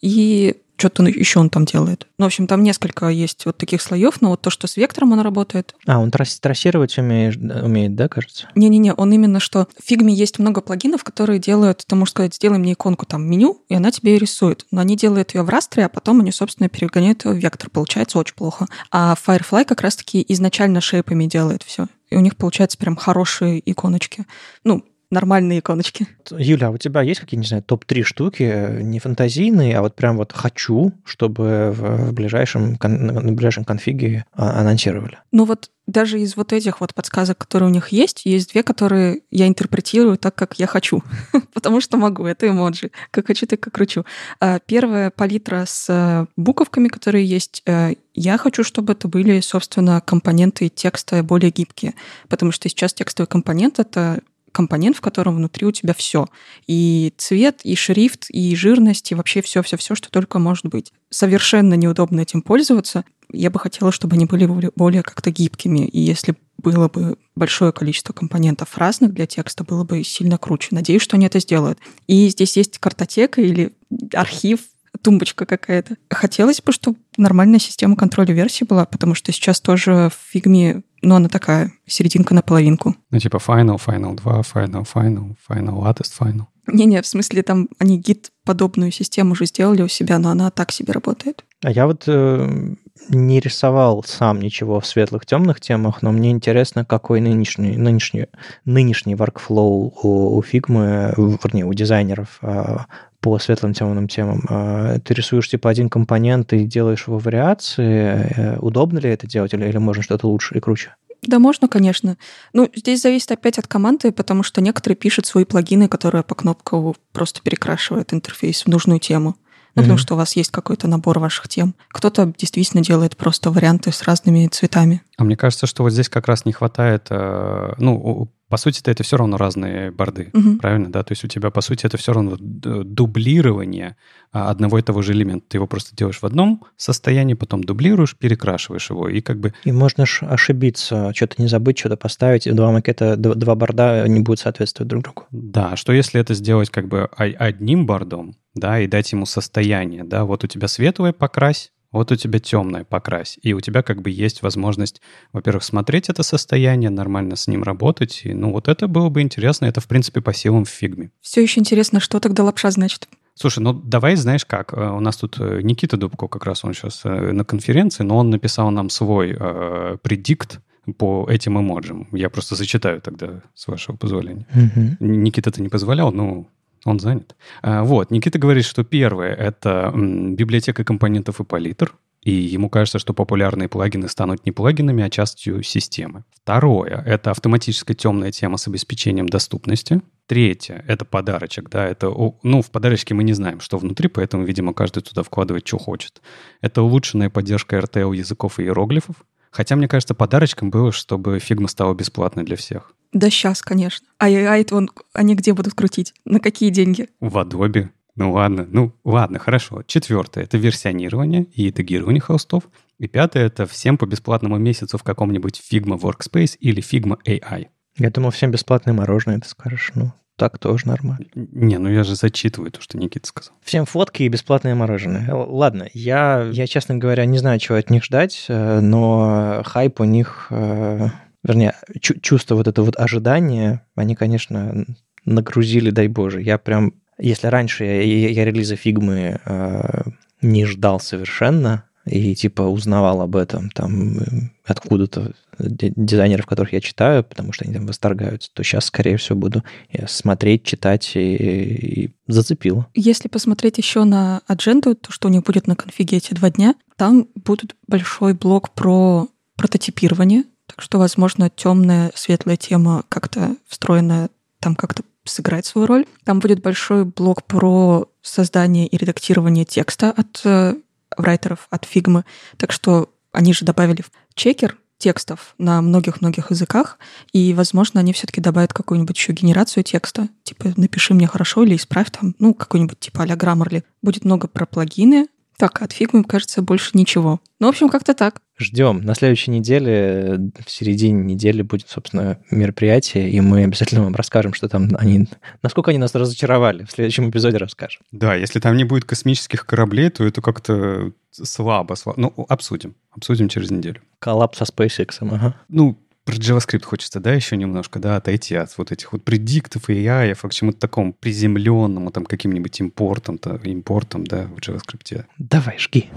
и что-то еще он там делает. Ну, в общем, там несколько есть вот таких слоев, но вот то, что с вектором он работает. А, он трасс трассировать умеет, умеет, да, кажется? Не-не-не, он именно что... В фигме есть много плагинов, которые делают, ты можешь сказать, сделай мне иконку там меню, и она тебе рисует. Но они делают ее в растре, а потом они, собственно, перегоняют ее в вектор. Получается очень плохо. А Firefly как раз-таки изначально шейпами делает все. И у них получается прям хорошие иконочки. Ну, нормальные иконочки. Юля, а у тебя есть какие-нибудь, не знаю, топ-3 штуки, э, не фантазийные, а вот прям вот хочу, чтобы в ближайшем, на ближайшем конфиге а, анонсировали? Ну вот даже из вот этих вот подсказок, которые у них есть, есть две, которые я интерпретирую так, как я хочу, потому что могу, это эмоджи. Как хочу, так и кручу. А, первая палитра с э, буковками, которые есть, э, я хочу, чтобы это были, собственно, компоненты текста более гибкие, потому что сейчас текстовый компонент — это компонент, в котором внутри у тебя все. И цвет, и шрифт, и жирность, и вообще все-все-все, что только может быть. Совершенно неудобно этим пользоваться. Я бы хотела, чтобы они были более как-то гибкими. И если было бы большое количество компонентов разных для текста, было бы сильно круче. Надеюсь, что они это сделают. И здесь есть картотека или архив тумбочка какая-то. Хотелось бы, чтобы нормальная система контроля версий была, потому что сейчас тоже в фигме, ну, она такая, серединка на половинку. Ну, типа Final, Final 2, Final, Final, Final, Latest, Final. Не-не, в смысле, там они гид подобную систему уже сделали у себя, но она так себе работает. А я вот э, не рисовал сам ничего в светлых темных темах, но мне интересно, какой нынешний, нынешний, нынешний workflow у, у Figma, вернее, у дизайнеров а, по светлым темным темам. А, ты рисуешь типа один компонент и делаешь его вариации. Э, удобно ли это делать или, или можно что-то лучше и круче? Да, можно, конечно. Ну, здесь зависит опять от команды, потому что некоторые пишут свои плагины, которые по кнопку просто перекрашивают интерфейс в нужную тему. Ну, mm-hmm. потому что у вас есть какой-то набор ваших тем. Кто-то действительно делает просто варианты с разными цветами. А мне кажется, что вот здесь как раз не хватает, э, ну, по сути это все равно разные борды, угу. правильно, да? То есть у тебя, по сути, это все равно дублирование а, одного и того же элемента. Ты его просто делаешь в одном состоянии, потом дублируешь, перекрашиваешь его, и как бы... И можно ошибиться, что-то не забыть, что-то поставить, два макета, два борда не будут соответствовать друг другу. Да, что если это сделать как бы одним бордом, да, и дать ему состояние, да, вот у тебя светлое покрась, вот у тебя темное, покрась. И у тебя как бы есть возможность, во-первых, смотреть это состояние, нормально с ним работать. И, ну, вот это было бы интересно. Это, в принципе, по силам в фигме. Все еще интересно, что тогда лапша значит. Слушай, ну давай, знаешь как, э, у нас тут э, Никита Дубко, как раз он сейчас э, на конференции, но он написал нам свой э, предикт по этим эмоджам. Я просто зачитаю тогда, с вашего позволения. Угу. Никита ты не позволял, но он занят. А, вот, Никита говорит, что первое — это библиотека компонентов и палитр, и ему кажется, что популярные плагины станут не плагинами, а частью системы. Второе — это автоматическая темная тема с обеспечением доступности. Третье — это подарочек, да, это, ну, в подарочке мы не знаем, что внутри, поэтому, видимо, каждый туда вкладывает, что хочет. Это улучшенная поддержка RTL языков и иероглифов. Хотя, мне кажется, подарочком было, чтобы Figma стала бесплатной для всех. Да сейчас, конечно. А, а это вон, они где будут крутить? На какие деньги? В Adobe. Ну ладно, ну ладно, хорошо. Четвертое — это версионирование и тегирование холстов. И пятое — это всем по бесплатному месяцу в каком-нибудь Figma Workspace или Figma AI. Я думал, всем бесплатное мороженое, ты скажешь. Ну, так тоже нормально. Не, ну я же зачитываю то, что Никита сказал. Всем фотки и бесплатное мороженое. Ладно, я, я, честно говоря, не знаю, чего от них ждать, э, но хайп у них, э, вернее, чувство вот это вот ожидания, они, конечно, нагрузили, дай боже. Я прям если раньше я, я релиза фигмы э, не ждал совершенно и типа узнавал об этом там откуда-то дизайнеров, которых я читаю, потому что они там восторгаются, то сейчас, скорее всего, буду смотреть, читать и, и зацепило. Если посмотреть еще на адженду, то, что у них будет на конфиге эти два дня, там будет большой блок про прототипирование, так что, возможно, темная, светлая тема как-то встроенная там как-то сыграть свою роль. Там будет большой блок про создание и редактирование текста от э, райтеров, от фигмы. Так что они же добавили чекер текстов на многих-многих языках, и, возможно, они все-таки добавят какую-нибудь еще генерацию текста, типа «напиши мне хорошо» или «исправь там», ну, какой-нибудь типа а-ля Grammarly. Будет много про плагины, так, от фигмы, кажется, больше ничего. Ну, в общем, как-то так. Ждем. На следующей неделе, в середине недели будет, собственно, мероприятие, и мы обязательно вам расскажем, что там они... Насколько они нас разочаровали. В следующем эпизоде расскажем. Да, если там не будет космических кораблей, то это как-то слабо. слабо. Ну, обсудим. Обсудим через неделю. Коллапс со SpaceX, ага. Ну, про JavaScript хочется, да, еще немножко, да, отойти от вот этих вот предиктов и AI, а к чему-то такому приземленному, там, каким-нибудь импортом, то, импортом, да, в JavaScript. Давай, жги.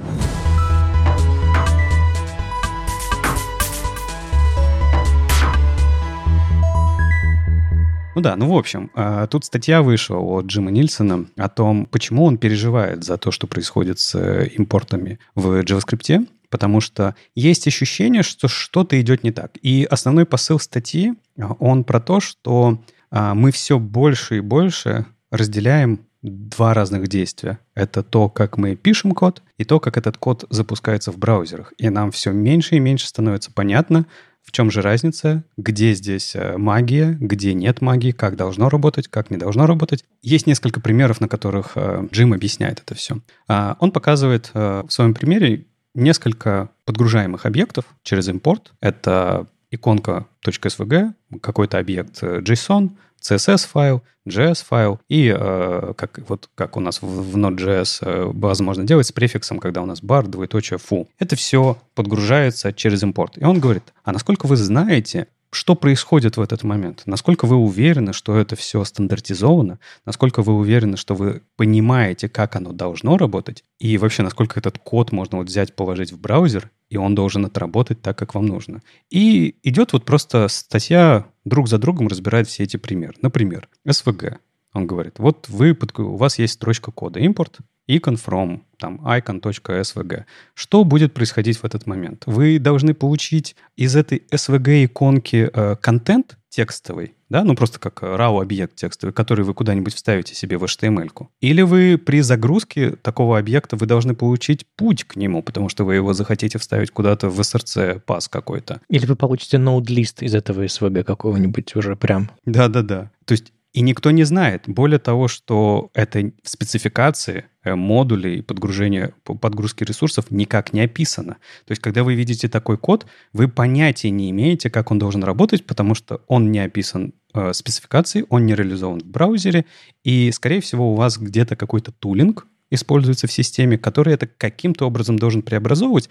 Ну да, ну в общем, а, тут статья вышла от Джима Нильсона о том, почему он переживает за то, что происходит с э, импортами в JavaScript, потому что есть ощущение, что что-то идет не так. И основной посыл статьи, а, он про то, что а, мы все больше и больше разделяем два разных действия. Это то, как мы пишем код, и то, как этот код запускается в браузерах. И нам все меньше и меньше становится понятно, в чем же разница, где здесь э, магия, где нет магии, как должно работать, как не должно работать. Есть несколько примеров, на которых э, Джим объясняет это все. А, он показывает э, в своем примере несколько подгружаемых объектов через импорт. Это иконка .svg, какой-то объект э, JSON, CSS-файл, JS-файл и э, как, вот, как у нас в, в Node.js э, возможно делать с префиксом, когда у нас bar, двоеточие, foo. Это все подгружается через импорт. И он говорит, а насколько вы знаете, что происходит в этот момент? Насколько вы уверены, что это все стандартизовано? Насколько вы уверены, что вы понимаете, как оно должно работать? И вообще, насколько этот код можно вот взять, положить в браузер, и он должен отработать так, как вам нужно? И идет вот просто статья друг за другом разбирает все эти примеры. Например, SVG. Он говорит, вот вы, у вас есть строчка кода import, icon from, там, icon.svg. Что будет происходить в этот момент? Вы должны получить из этой svg иконки э, контент текстовый, да, ну просто как RAW-объект текстовый, который вы куда-нибудь вставите себе в HTML-ку. Или вы при загрузке такого объекта вы должны получить путь к нему, потому что вы его захотите вставить куда-то в SRC пас какой-то. Или вы получите ноуд-лист из этого SVG какого-нибудь уже прям. Да-да-да. То есть и никто не знает. Более того, что это в спецификации Э, модулей подгружения, подгрузки ресурсов никак не описано. То есть, когда вы видите такой код, вы понятия не имеете, как он должен работать, потому что он не описан э, спецификацией, он не реализован в браузере, и, скорее всего, у вас где-то какой-то тулинг используется в системе, который это каким-то образом должен преобразовывать,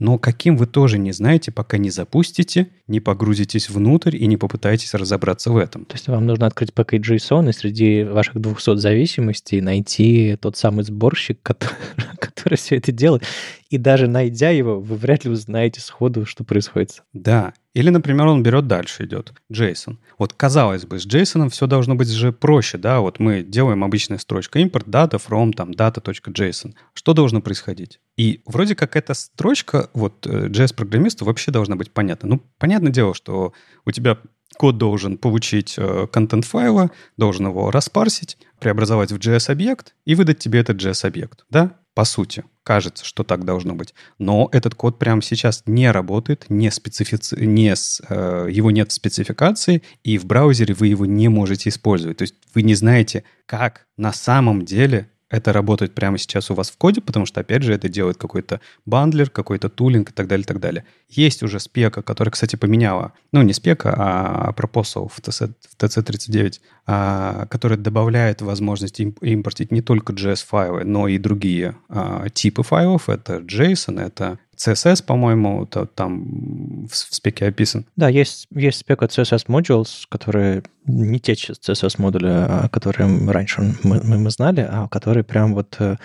но каким вы тоже не знаете, пока не запустите, не погрузитесь внутрь и не попытаетесь разобраться в этом. То есть вам нужно открыть package.json и среди ваших 200 зависимостей найти тот самый сборщик, который, который все это делает. И даже найдя его, вы вряд ли узнаете сходу, что происходит. Да. Или, например, он берет дальше, идет JSON. Вот казалось бы, с JSON все должно быть же проще, да, вот мы делаем обычная строчка import data from там data.json. Что должно происходить? И вроде как эта строчка, вот JS-программисту вообще должна быть понятна. Ну, понятное дело, что у тебя код должен получить э, контент файла, должен его распарсить, преобразовать в JS-объект и выдать тебе этот JS-объект, да? По сути, кажется, что так должно быть. Но этот код прямо сейчас не работает, не специфици... не с, э, его нет в спецификации, и в браузере вы его не можете использовать. То есть вы не знаете, как на самом деле это работает прямо сейчас у вас в коде, потому что, опять же, это делает какой-то бандлер, какой-то тулинг и так далее, и так далее. Есть уже спека, которая, кстати, поменяла, ну, не спека, а пропосал в, TC, в TC39, а, которая добавляет возможность импортить не только JS-файлы, но и другие а, типы файлов. Это JSON, это CSS, по-моему, то, там в, в спеке описан. Да, есть, есть спека CSS modules, которые не те CSS модули, а которые раньше мы, мы знали, а которые прям вот э,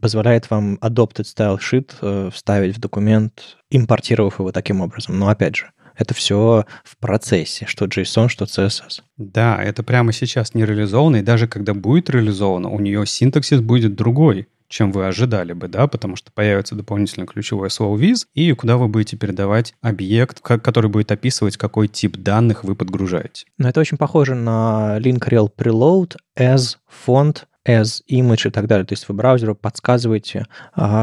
позволяет вам adopted style sheet э, вставить в документ, импортировав его таким образом. Но опять же, это все в процессе, что JSON, что CSS. Да, это прямо сейчас не реализовано, и даже когда будет реализовано, у нее синтаксис будет другой чем вы ожидали бы, да, потому что появится дополнительное ключевое слово viz, и куда вы будете передавать объект, который будет описывать, какой тип данных вы подгружаете. Но это очень похоже на link rel preload as font as image и так далее. То есть вы браузеру подсказываете,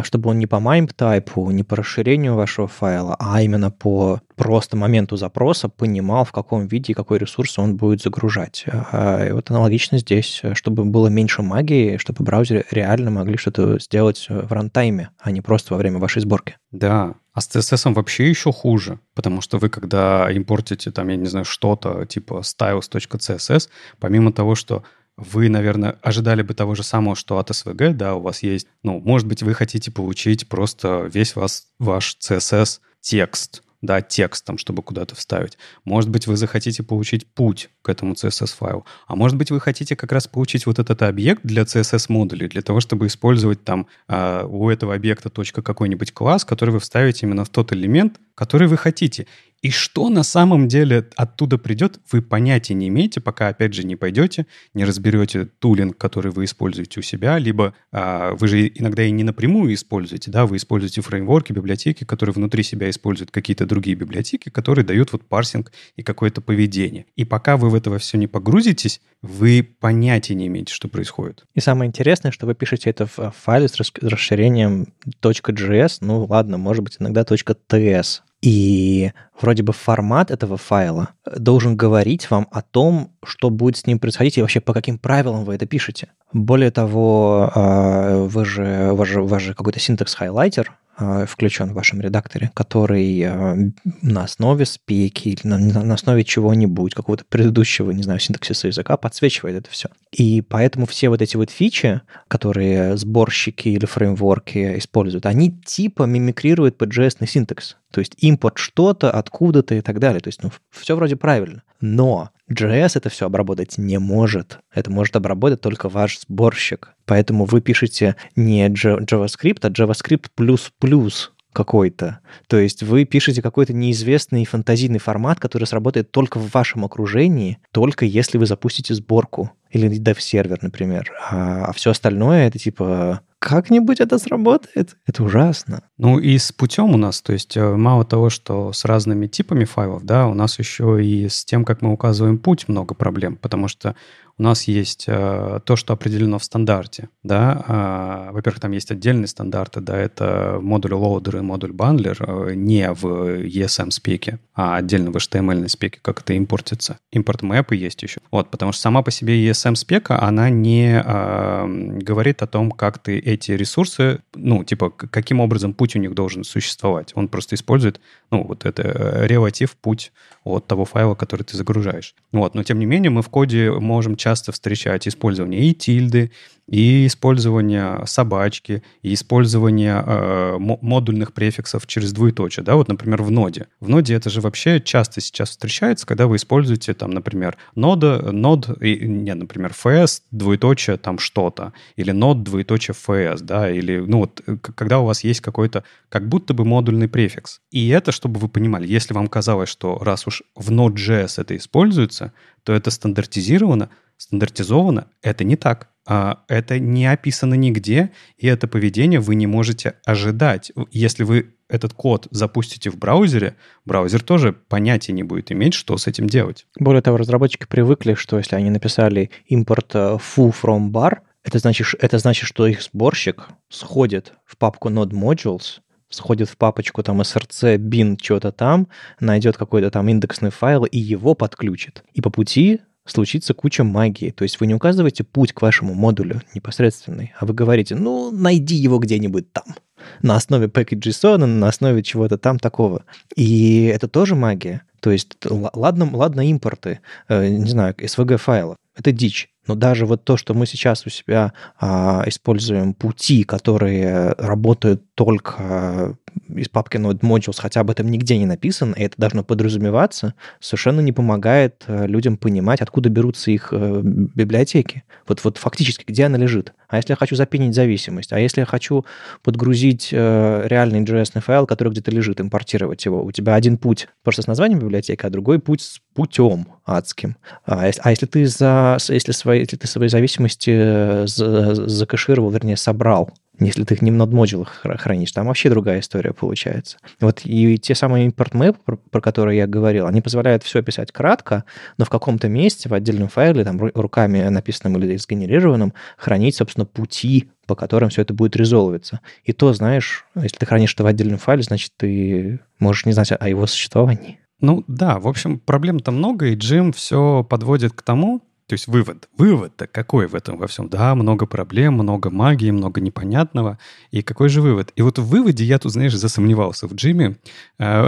чтобы он не по MIME тайпу, не по расширению вашего файла, а именно по просто моменту запроса понимал, в каком виде и какой ресурс он будет загружать. И вот аналогично здесь, чтобы было меньше магии, чтобы браузеры реально могли что-то сделать в рантайме, а не просто во время вашей сборки. Да, а с CSS вообще еще хуже, потому что вы, когда импортите, там, я не знаю, что-то типа styles.css, помимо того, что вы, наверное, ожидали бы того же самого, что от SVG, да, у вас есть, ну, может быть, вы хотите получить просто весь вас, ваш CSS текст, да, текстом, чтобы куда-то вставить. Может быть, вы захотите получить путь к этому CSS-файлу. А может быть, вы хотите как раз получить вот этот объект для CSS-модулей, для того, чтобы использовать там э, у этого объекта точка какой-нибудь класс, который вы вставите именно в тот элемент, который вы хотите. И что на самом деле оттуда придет, вы понятия не имеете, пока, опять же, не пойдете, не разберете тулинг, который вы используете у себя, либо а, вы же иногда и не напрямую используете, да, вы используете фреймворки, библиотеки, которые внутри себя используют какие-то другие библиотеки, которые дают вот парсинг и какое-то поведение. И пока вы в этого все не погрузитесь, вы понятия не имеете, что происходит. И самое интересное, что вы пишете это в файле с расширением .js, ну ладно, может быть, иногда .ts, и вроде бы формат этого файла должен говорить вам о том, что будет с ним происходить и вообще по каким правилам вы это пишете. Более того, а, вы же, вы же, вы же какой-то синтекс-хайлайтер, Э, включен в вашем редакторе, который э, на основе спеки или на, на основе чего-нибудь, какого-то предыдущего, не знаю, синтаксиса языка подсвечивает это все. И поэтому все вот эти вот фичи, которые сборщики или фреймворки используют, они типа мимикрируют под JS синтекс. То есть импорт что-то откуда-то и так далее. То есть ну, все вроде правильно. Но JS это все обработать не может. Это может обработать только ваш сборщик. Поэтому вы пишете не JavaScript, а JavaScript плюс-плюс какой-то. То есть вы пишете какой-то неизвестный фантазийный формат, который сработает только в вашем окружении, только если вы запустите сборку или dev-сервер, например. А, а все остальное это типа как-нибудь это сработает. Это ужасно. Ну и с путем у нас, то есть э, мало того, что с разными типами файлов, да, у нас еще и с тем, как мы указываем путь, много проблем, потому что у нас есть э, то, что определено в стандарте, да, э, во-первых, там есть отдельные стандарты, да, это модуль loader и модуль bundler э, не в ESM спеке, а отдельно в HTML спеке, как это импортится. Импорт мэпы есть еще. Вот, потому что сама по себе ESM спека, она не э, говорит о том, как ты эти ресурсы, ну, типа, каким образом путь у них должен существовать. Он просто использует, ну, вот это э, релатив путь от того файла, который ты загружаешь. Вот, но тем не менее мы в коде можем часто встречать использование и тильды, и использование собачки, и использование э, модульных префиксов через двоеточие, да, вот, например, в ноде. В ноде это же вообще часто сейчас встречается, когда вы используете, там, например, нода, нод, и, не, например, fs, двоеточие, там, что-то, или нод, двоеточие fs, да, или, ну, вот, э, когда у вас есть какой-то, как будто бы модульный префикс. И это, чтобы вы понимали, если вам казалось, что раз уж в Node.js это используется, то это стандартизировано, стандартизовано, это не так. А, это не описано нигде, и это поведение вы не можете ожидать. Если вы этот код запустите в браузере, браузер тоже понятия не будет иметь, что с этим делать. Более того, разработчики привыкли, что если они написали импорт э, foo from bar, это значит, это значит, что их сборщик сходит в папку node modules, сходит в папочку там src bin что-то там, найдет какой-то там индексный файл и его подключит. И по пути случится куча магии. То есть вы не указываете путь к вашему модулю непосредственный, а вы говорите, ну, найди его где-нибудь там на основе package.json, на основе чего-то там такого. И это тоже магия. То есть, ладно, ладно импорты, э, не знаю, SVG файлов, это дичь. Но даже вот то, что мы сейчас у себя а, используем пути, которые работают только из папки Node Modules, хотя об этом нигде не написано, и это должно подразумеваться, совершенно не помогает э, людям понимать, откуда берутся их э, библиотеки. Вот, вот фактически, где она лежит. А если я хочу запинить зависимость? А если я хочу подгрузить э, реальный JS файл, который где-то лежит, импортировать его? У тебя один путь просто с названием библиотеки, а другой путь с путем адским. А, а если ты за, если свои, если ты свои зависимости закэшировал, вернее, собрал если ты их не в нод-модулах хранишь, там вообще другая история получается. Вот и те самые импорт мэп, про, про которые я говорил, они позволяют все описать кратко, но в каком-то месте, в отдельном файле, там руками написанном или сгенерированном, хранить, собственно, пути, по которым все это будет резолвиться. И то, знаешь, если ты хранишь это в отдельном файле, значит, ты можешь не знать о его существовании. Ну да, в общем, проблем-то много, и Джим все подводит к тому, то есть вывод. Вывод-то какой в этом во всем? Да, много проблем, много магии, много непонятного. И какой же вывод? И вот в выводе я тут, знаешь, засомневался в Джимми, э,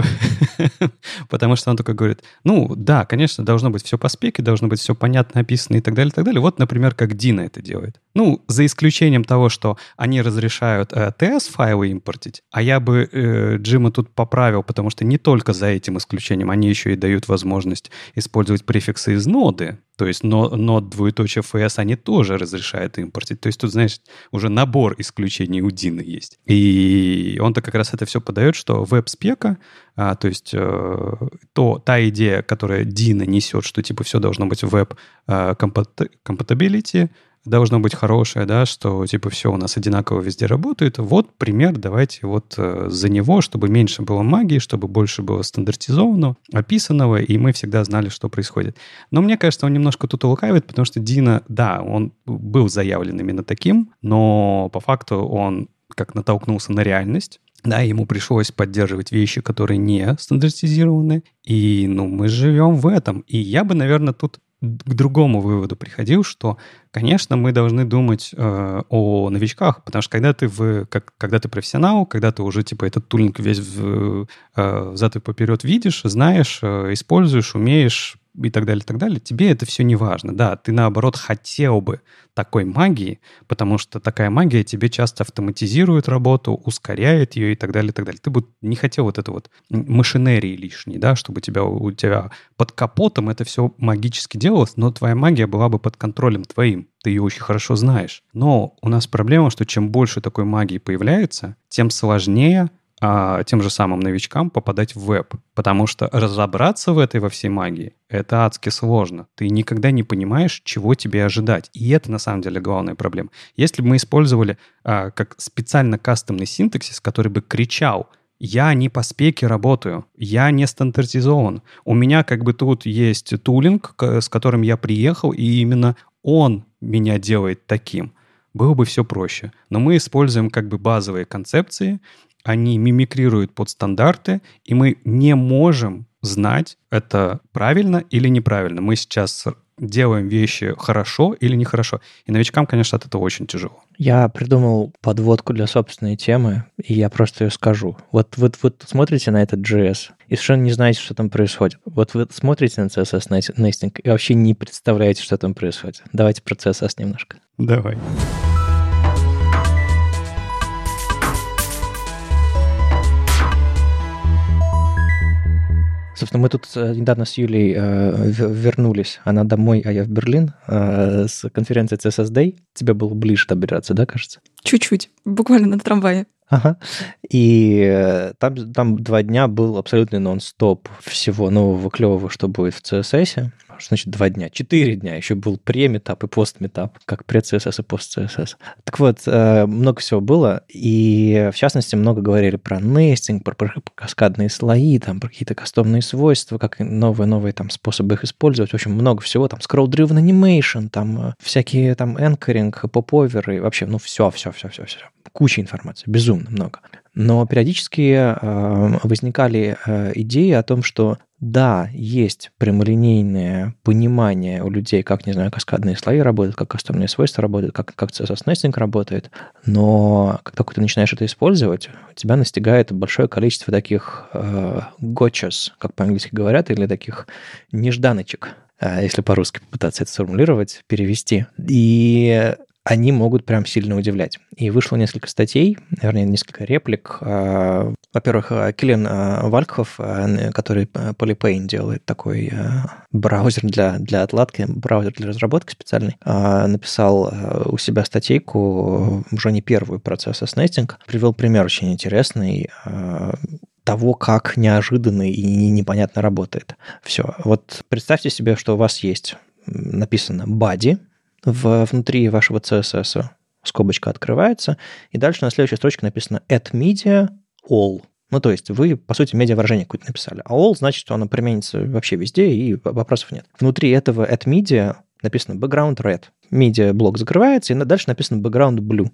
потому что он только говорит, ну, да, конечно, должно быть все по спеке, должно быть все понятно описано и так далее, и так далее. Вот, например, как Дина это делает. Ну, за исключением того, что они разрешают TS-файлы э, импортить, а я бы э, Джима тут поправил, потому что не только за этим исключением, они еще и дают возможность использовать префиксы из ноды, то есть node двоеточие FS они тоже разрешают импортить. То есть тут, знаешь, уже набор исключений у Deno есть. И он-то как раз это все подает, что веб-спека, а, то есть э, то, та идея, которая Deno несет, что типа все должно быть web compatibility, э, должно быть хорошее, да, что типа все у нас одинаково везде работает. Вот пример, давайте вот э, за него, чтобы меньше было магии, чтобы больше было стандартизованного, описанного, и мы всегда знали, что происходит. Но мне кажется, он немножко тут улукавит, потому что Дина, да, он был заявлен именно таким, но по факту он как натолкнулся на реальность, да, ему пришлось поддерживать вещи, которые не стандартизированы. И, ну, мы живем в этом. И я бы, наверное, тут к другому выводу приходил, что, конечно, мы должны думать э, о новичках, потому что когда ты в, как, когда ты профессионал, когда ты уже типа этот тулинг весь в, э, зад и поперед видишь, знаешь, э, используешь, умеешь, и так далее, и так далее, тебе это все не важно. Да, ты наоборот хотел бы такой магии, потому что такая магия тебе часто автоматизирует работу, ускоряет ее и так далее, и так далее. Ты бы не хотел вот это вот машинерии лишней, да, чтобы тебя, у тебя под капотом это все магически делалось, но твоя магия была бы под контролем твоим. Ты ее очень хорошо знаешь. Но у нас проблема, что чем больше такой магии появляется, тем сложнее а, тем же самым новичкам попадать в веб. Потому что разобраться в этой во всей магии — это адски сложно. Ты никогда не понимаешь, чего тебе ожидать. И это на самом деле главная проблема. Если бы мы использовали а, как специально кастомный синтаксис, который бы кричал я не по спеке работаю, я не стандартизован. У меня как бы тут есть тулинг, с которым я приехал, и именно он меня делает таким. Было бы все проще. Но мы используем как бы базовые концепции, они мимикрируют под стандарты, и мы не можем знать, это правильно или неправильно. Мы сейчас делаем вещи хорошо или нехорошо. И новичкам, конечно, от этого очень тяжело. Я придумал подводку для собственной темы, и я просто ее скажу. Вот вы вот, смотрите на этот JS и совершенно не знаете, что там происходит. Вот вы смотрите на CSS Nesting и вообще не представляете, что там происходит. Давайте про CSS немножко. Давай. Собственно, мы тут э, недавно с Юлей э, вернулись. Она домой, а я в Берлин э, с конференции CSS Day. Тебе было ближе добираться, да, кажется? Чуть-чуть, буквально на трамвае. Ага. И э, там, там два дня был абсолютный нон-стоп всего нового клевого, что будет в CSS. Что значит два дня? Четыре дня. Еще был пре-метап и пост-метап, как пред-CSS и пост-CSS. Так вот, э, много всего было, и в частности много говорили про нестинг, про, про каскадные слои, там, про какие-то кастомные свойства, как новые-новые там способы их использовать. В общем, много всего. Там scroll-driven animation, там э, всякие там энкеринг, поповеры, вообще, ну, все, все, все, все, все. Куча информации, безумно много. Но периодически э, возникали э, идеи о том, что да, есть прямолинейное понимание у людей, как, не знаю, каскадные слои работают, как кастомные свойства работают, как, как CSS-нестинг работает, но как только ты начинаешь это использовать, тебя настигает большое количество таких э, как по-английски говорят, или таких нежданочек, э, если по-русски попытаться это сформулировать, перевести. И они могут прям сильно удивлять. И вышло несколько статей, вернее, несколько реплик. А, во-первых, а, Киллен а, Валькхов, который Polypain делает такой браузер для, для отладки, браузер для разработки специальный, написал у себя статейку, уже не первую про CSS-нестинг, привел пример очень интересный, того, как неожиданно и непонятно работает. Все. Вот представьте себе, что у вас есть написано body, в, внутри вашего CSS скобочка открывается, и дальше на следующей строчке написано add media all. Ну, то есть вы, по сути, медиа-выражение какое-то написали. А all значит, что оно применится вообще везде, и вопросов нет. Внутри этого add media написано background red. Media блок закрывается, и дальше написано background blue.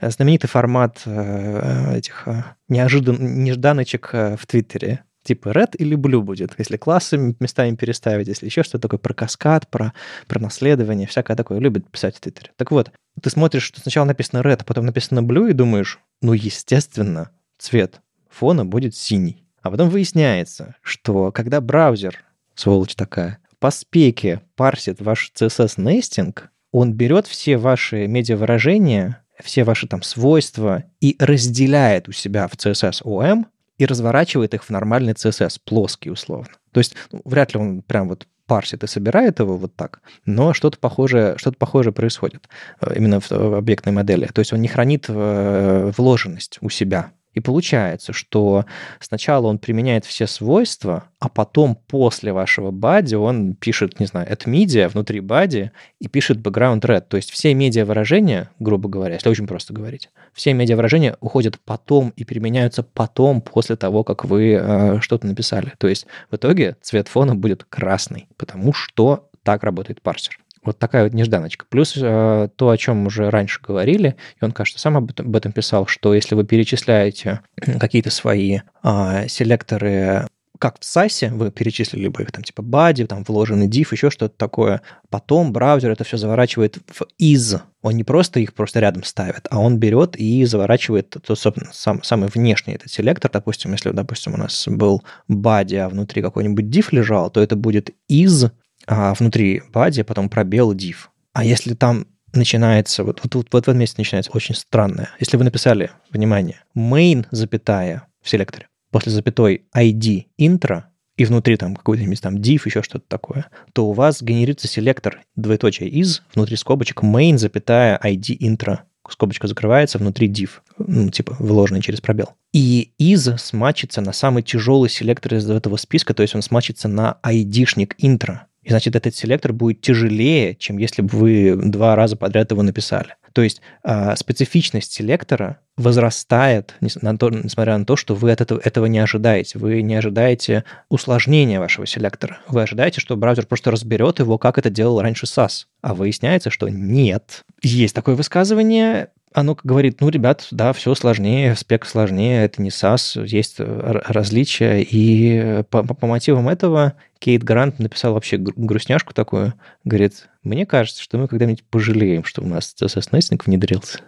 Знаменитый формат э, этих э, неожидан, нежданочек э, в Твиттере типа red или blue будет, если классы местами переставить, если еще что-то такое про каскад, про, про наследование, всякое такое любит писать в Твиттере. Так вот, ты смотришь, что сначала написано red, а потом написано blue, и думаешь, ну, естественно, цвет фона будет синий. А потом выясняется, что когда браузер, сволочь такая, по спеке парсит ваш CSS-нестинг, он берет все ваши медиавыражения, все ваши там свойства и разделяет у себя в CSS OM и разворачивает их в нормальный CSS, плоский условно. То есть ну, вряд ли он прям вот парсит и собирает его вот так, но что-то похожее, что похожее происходит э, именно в объектной модели. То есть он не хранит э, вложенность у себя, и получается, что сначала он применяет все свойства, а потом после вашего бади он пишет, не знаю, at media внутри бади и пишет background red. То есть все медиа выражения, грубо говоря, если очень просто говорить, все медиа выражения уходят потом и применяются потом после того, как вы э, что-то написали. То есть в итоге цвет фона будет красный, потому что так работает парсер. Вот такая вот нежданочка. Плюс э, то, о чем уже раньше говорили, и он, кажется, сам об этом, писал, что если вы перечисляете какие-то свои э, селекторы как в SAS, вы перечислили бы их, там, типа body, там, вложенный div, еще что-то такое. Потом браузер это все заворачивает в is. Он не просто их просто рядом ставит, а он берет и заворачивает тот, собственно, сам, самый внешний этот селектор. Допустим, если, допустим, у нас был body, а внутри какой-нибудь div лежал, то это будет is а внутри body, потом пробел div. А если там начинается, вот, вот, вот, вот в этом месте начинается очень странное. Если вы написали, внимание, main, запятая в селекторе, после запятой ID intro, и внутри там какой-нибудь там div, еще что-то такое, то у вас генерится селектор двоеточие из, внутри скобочек main, запятая ID intro, скобочка закрывается, внутри div, ну, типа вложенный через пробел. И из смачится на самый тяжелый селектор из этого списка, то есть он смачится на ID-шник intro. И значит, этот селектор будет тяжелее, чем если бы вы два раза подряд его написали. То есть э, специфичность селектора возрастает, несмотря на то, что вы от этого, этого не ожидаете. Вы не ожидаете усложнения вашего селектора. Вы ожидаете, что браузер просто разберет его, как это делал раньше SAS. А выясняется, что нет. Есть такое высказывание, оно говорит, ну, ребят, да, все сложнее, спек сложнее, это не SAS, есть различия. И по, по мотивам этого Кейт Грант написал вообще грустняшку такую. Говорит, мне кажется, что мы когда-нибудь пожалеем, что у нас CSS-нестинг внедрился.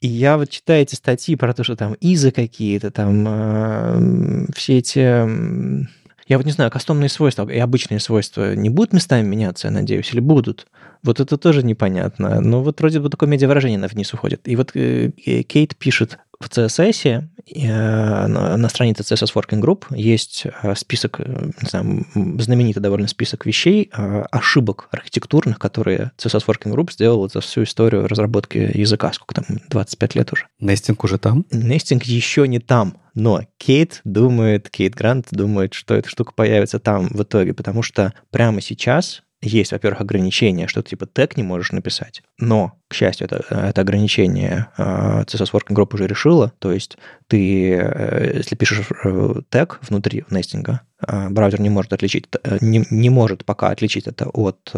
И я вот читаю эти статьи про то, что там изы какие-то, там э, все эти Я вот не знаю, кастомные свойства и обычные свойства не будут местами меняться, я надеюсь, или будут? Вот это тоже непонятно. Но вот вроде бы такое медиавыражение на вниз уходит. И вот э, Кейт пишет, в CSS э, на странице CSS Working Group есть э, список, э, не знаю, знаменитый довольно список вещей, ошибок архитектурных, которые CSS Working Group сделал за всю историю разработки языка. Сколько там? 25 лет уже. Нестинг уже там? Нестинг еще не там. Но Кейт думает, Кейт Грант думает, что эта штука появится там в итоге, потому что прямо сейчас есть, во-первых, ограничение, что ты типа тег не можешь написать. Но, к счастью, это, это ограничение э, CSS Working Group уже решила. То есть ты, э, если пишешь э, тег внутри нестинга, браузер не может отличить, не, не может пока отличить это от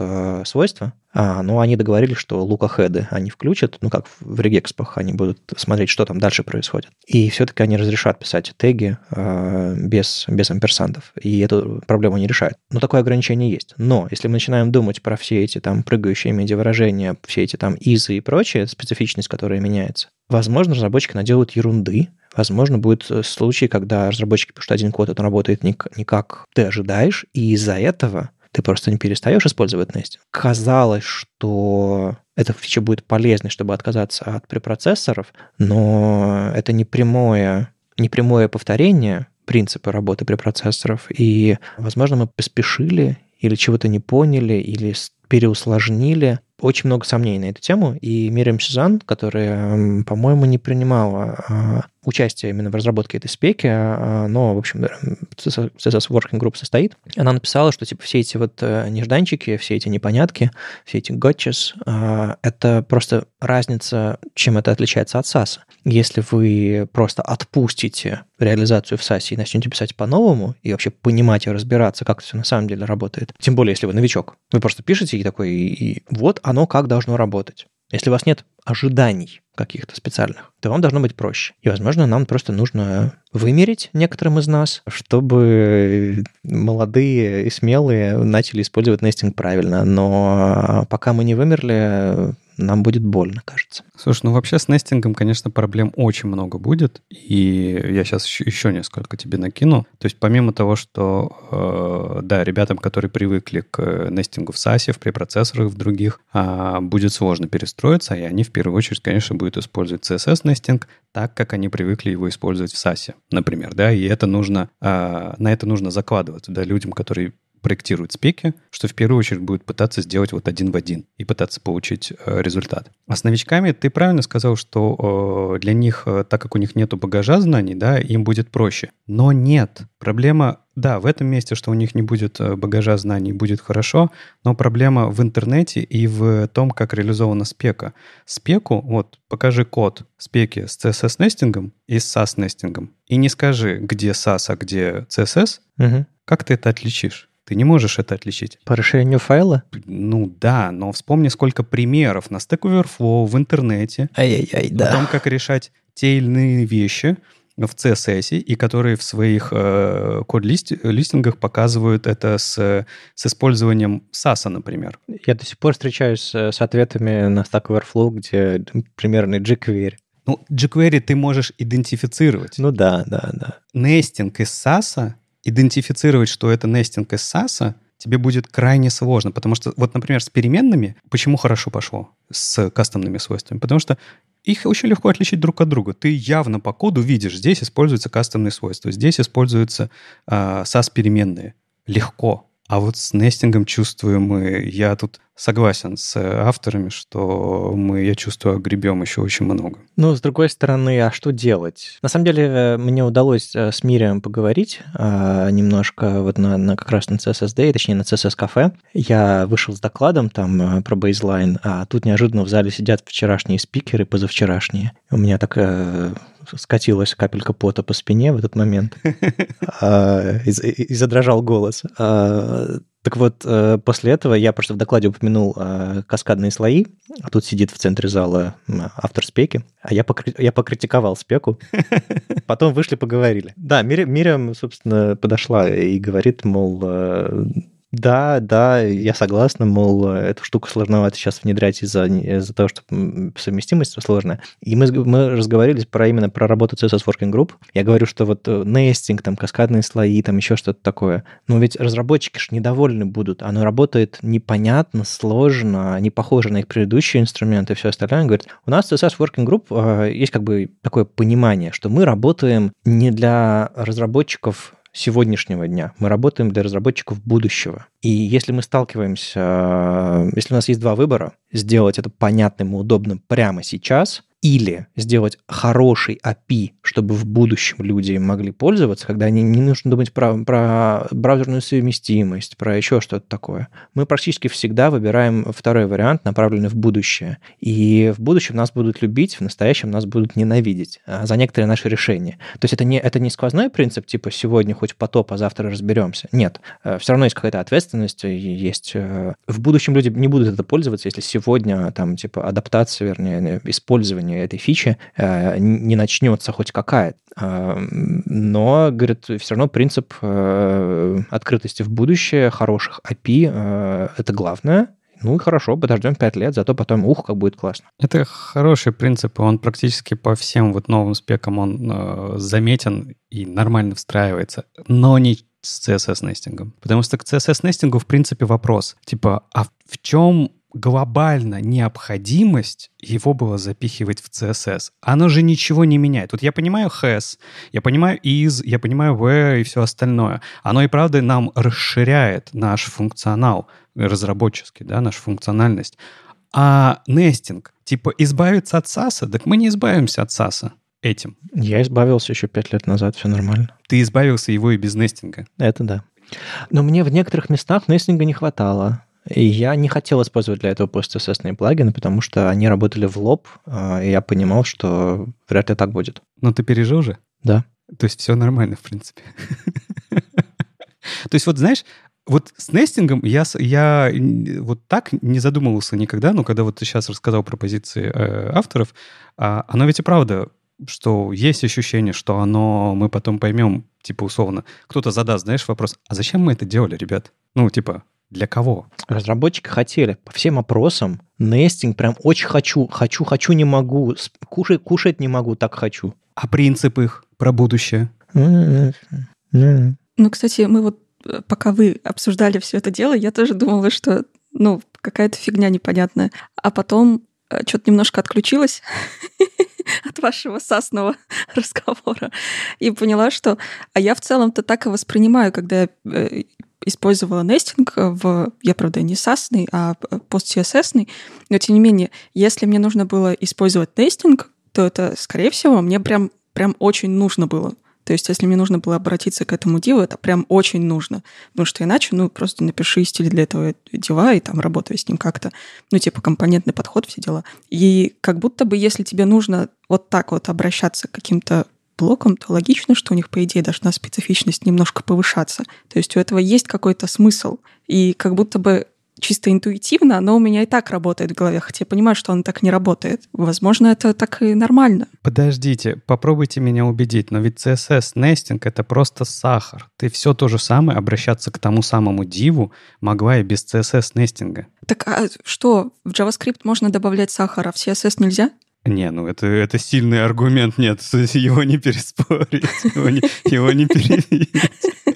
свойства, а, но они договорились, что лукахеды они включат, ну как в регекспах, они будут смотреть, что там дальше происходит. И все-таки они разрешат писать теги а, без, без амперсантов, и эту проблему не решают. Но такое ограничение есть. Но если мы начинаем думать про все эти там прыгающие медиавыражения, все эти там изы и прочее, специфичность, которая меняется, возможно, разработчики наделают ерунды, Возможно, будет случай, когда разработчики пишут один код, это работает не, не как ты ожидаешь, и из-за этого ты просто не перестаешь использовать Nest. Казалось, что эта фича будет полезной, чтобы отказаться от препроцессоров, но это не прямое, не прямое повторение принципа работы препроцессоров, и, возможно, мы поспешили или чего-то не поняли, или переусложнили. Очень много сомнений на эту тему, и Мириам Сюзан, которая, по-моему, не принимала а, участие именно в разработке этой спеки, а, но, в общем, CSS Working Group состоит, она написала, что типа все эти вот э, нежданчики, все эти непонятки, все эти gotchas, а, это просто разница, чем это отличается от SAS. Если вы просто отпустите реализацию в SAS и начнете писать по-новому, и вообще понимать и разбираться, как это все на самом деле работает, тем более, если вы новичок, вы просто пишете и такой, и, и вот оно как должно работать. Если у вас нет ожиданий каких-то специальных, то вам должно быть проще. И, возможно, нам просто нужно вымерить некоторым из нас, чтобы молодые и смелые начали использовать нестинг правильно. Но пока мы не вымерли, нам будет больно, кажется. Слушай, ну вообще с нестингом, конечно, проблем очень много будет, и я сейчас еще, еще несколько тебе накину. То есть помимо того, что, э, да, ребятам, которые привыкли к нестингу в SASE, в препроцессорах, в других, э, будет сложно перестроиться, и они в первую очередь, конечно, будут использовать CSS-нестинг так, как они привыкли его использовать в SASE, например, да, и это нужно, э, на это нужно закладываться, да, людям, которые проектирует спеки, что в первую очередь будет пытаться сделать вот один в один и пытаться получить э, результат. А с новичками ты правильно сказал, что э, для них, э, так как у них нету багажа знаний, да, им будет проще. Но нет. Проблема, да, в этом месте, что у них не будет багажа знаний, будет хорошо, но проблема в интернете и в том, как реализована спека. Спеку, вот, покажи код спеки с CSS-нестингом и с SAS-нестингом, и не скажи, где SAS, а где CSS, угу. как ты это отличишь? Ты не можешь это отличить. По расширению файла? Ну да, но вспомни, сколько примеров на Stack Overflow в интернете. Ай-яй-яй, да. О том, как решать те или иные вещи в CSS, и которые в своих э, код-листингах показывают это с, с использованием SAS, например. Я до сих пор встречаюсь с, с ответами на Stack Overflow, где примерный jQuery. Ну, jQuery ты можешь идентифицировать. Ну да, да, да. Нестинг из SAS идентифицировать, что это нестинг из SAS, тебе будет крайне сложно, потому что, вот, например, с переменными, почему хорошо пошло с кастомными свойствами? Потому что их очень легко отличить друг от друга. Ты явно по коду видишь, здесь используются кастомные свойства, здесь используются э, SAS-переменные. Легко. А вот с нестингом чувствуем мы, я тут согласен с авторами, что мы, я чувствую, гребем еще очень много. Ну, с другой стороны, а что делать? На самом деле, э, мне удалось э, с Мирием поговорить а, немножко вот на, на как раз на CSSD, точнее на CSS кафе. Я вышел с докладом там э, про бейзлайн, а тут неожиданно в зале сидят вчерашние спикеры, позавчерашние. У меня так скатилась капелька пота по спине в этот момент а, и задрожал голос. А, так вот, э, после этого я просто в докладе упомянул э, каскадные слои, а тут сидит в центре зала автор спеки, а я, покри... я покритиковал спеку, потом вышли, поговорили. Да, Мириам, собственно, подошла и говорит, мол, э, Да, да, я согласна, мол, эту штуку сложновато сейчас внедрять из-за из того, что совместимость сложная. И мы, мы разговаривали про именно про работу CSS Working Group. Я говорю, что вот э, нестинг, там, каскадные слои, там еще что-то такое. Но ведь разработчики же недовольны будут. Оно работает непонятно, сложно, не похоже на их предыдущие инструменты и все остальное. Говорит, у нас CSS Working Group э, есть как бы такое понимание, что мы работаем не для разработчиков сегодняшнего дня. Мы работаем для разработчиков будущего. И если мы сталкиваемся, если у нас есть два выбора, сделать это понятным и удобным прямо сейчас – или сделать хороший API, чтобы в будущем люди могли пользоваться, когда они не нужно думать про, про браузерную совместимость, про еще что-то такое. Мы практически всегда выбираем второй вариант, направленный в будущее. И в будущем нас будут любить, в настоящем нас будут ненавидеть а, за некоторые наши решения. То есть это не, это не сквозной принцип, типа сегодня хоть потоп, а завтра разберемся. Нет. Э, Все равно есть какая-то ответственность, есть... Э, в будущем люди не будут это пользоваться, если сегодня там типа адаптация, вернее, использование этой фичи э, не начнется хоть какая э, но, говорит, все равно принцип э, открытости в будущее, хороших API — это главное, ну и хорошо, подождем 5 лет, зато потом, ух, как будет классно. Это хороший принцип, он практически по всем вот новым спекам он э, заметен и нормально встраивается, но не с CSS-нестингом. Потому что к CSS-нестингу, в принципе, вопрос. Типа, а в чем глобально необходимость его было запихивать в CSS. Оно же ничего не меняет. Вот я понимаю has, я понимаю is, я понимаю where и все остальное. Оно и правда нам расширяет наш функционал разработческий, да, нашу функциональность. А нестинг, типа избавиться от САСа, так мы не избавимся от САСа этим. Я избавился еще пять лет назад, все нормально. Ты избавился его и без нестинга. Это да. Но мне в некоторых местах нестинга не хватало. И я не хотел использовать для этого просто CSS плагины, потому что они работали в лоб, а, и я понимал, что вряд ли так будет. Но ты пережил же? Да. То есть все нормально, в принципе. То есть вот знаешь, вот с нестингом я, я вот так не задумывался никогда, но когда вот ты сейчас рассказал про позиции э, авторов, э, оно ведь и правда, что есть ощущение, что оно, мы потом поймем, типа условно, кто-то задаст, знаешь, вопрос, а зачем мы это делали, ребят? Ну, типа, для кого? Разработчики хотели. По всем опросам нестинг прям очень хочу, хочу, хочу, не могу. Кушать, кушать не могу, так хочу. А принцип их про будущее? Ну, кстати, мы вот э, пока вы обсуждали все это дело, я тоже думала, что, ну, какая-то фигня непонятная. А потом э, что-то немножко отключилась от вашего сасного разговора и поняла, что... А я в целом-то так и воспринимаю, когда я э, использовала нестинг в, я, правда, не сасный, а пост CSS, но тем не менее, если мне нужно было использовать нестинг, то это, скорее всего, мне прям, прям очень нужно было. То есть, если мне нужно было обратиться к этому диву, это прям очень нужно. Потому что иначе, ну, просто напиши стиль для этого дива и там работай с ним как-то. Ну, типа компонентный подход, все дела. И как будто бы, если тебе нужно вот так вот обращаться к каким-то блоком, то логично, что у них, по идее, должна специфичность немножко повышаться. То есть у этого есть какой-то смысл. И как будто бы чисто интуитивно, оно у меня и так работает в голове, хотя я понимаю, что оно так не работает. Возможно, это так и нормально. Подождите, попробуйте меня убедить, но ведь CSS нестинг — это просто сахар. Ты все то же самое, обращаться к тому самому диву могла и без CSS нестинга. Так а что, в JavaScript можно добавлять сахар, а в CSS нельзя? Не, ну это, это сильный аргумент, нет, его не переспорить, его не, его перевить.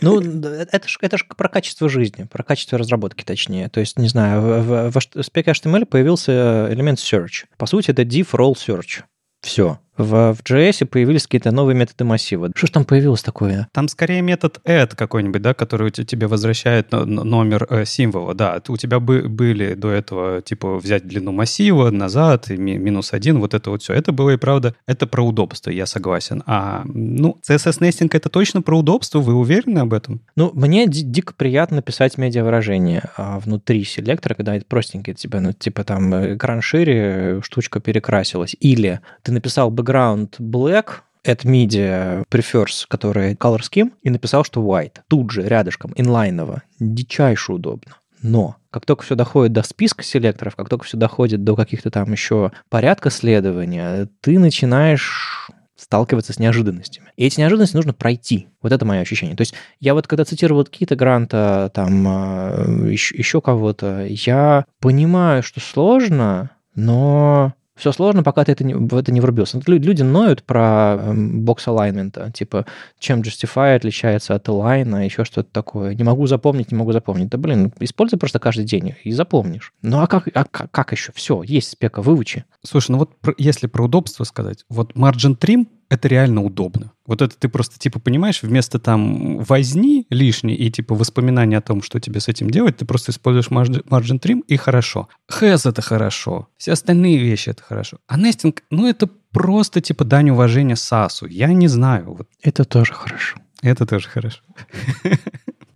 Ну, это же это ж про качество жизни, про качество разработки, точнее. То есть, не знаю, в, в, в HTML появился элемент search. По сути, это div role search. Все. В, в JS появились какие-то новые методы массива. Что же там появилось такое? Там скорее метод add какой-нибудь, да, который тебе возвращает номер э, символа. Да, у тебя бы, были до этого, типа, взять длину массива назад, и ми, минус один, вот это вот все. Это было и правда, это про удобство, я согласен. А, ну, CSS-нестинг это точно про удобство, вы уверены об этом? Ну, мне дико приятно писать медиавыражение а, внутри селектора, когда это простенькое тебя, ну, типа там экран шире, штучка перекрасилась. Или ты написал бы background black, at media prefers, который color scheme, и написал, что white. Тут же, рядышком, инлайново. Дичайше удобно. Но как только все доходит до списка селекторов, как только все доходит до каких-то там еще порядка следования, ты начинаешь сталкиваться с неожиданностями. И эти неожиданности нужно пройти. Вот это мое ощущение. То есть я вот когда цитировал Кита Гранта, там еще, а, еще кого-то, я понимаю, что сложно, но все сложно, пока ты это не, в это не врубился. Люди ноют про бокс эм, alignment, типа, чем Justify отличается от Align, еще что-то такое. Не могу запомнить, не могу запомнить. Да, блин, используй просто каждый день и запомнишь. Ну, а как, а как еще? Все, есть спека, выучи. Слушай, ну вот если про удобство сказать, вот margin trim это реально удобно. Вот это ты просто, типа, понимаешь, вместо там возни лишней и, типа, воспоминания о том, что тебе с этим делать, ты просто используешь margin trim, и хорошо. Has — это хорошо. Все остальные вещи — это хорошо. А нестинг, ну, это просто, типа, дань уважения САСу. Я не знаю. Вот. Это тоже хорошо. Это тоже хорошо.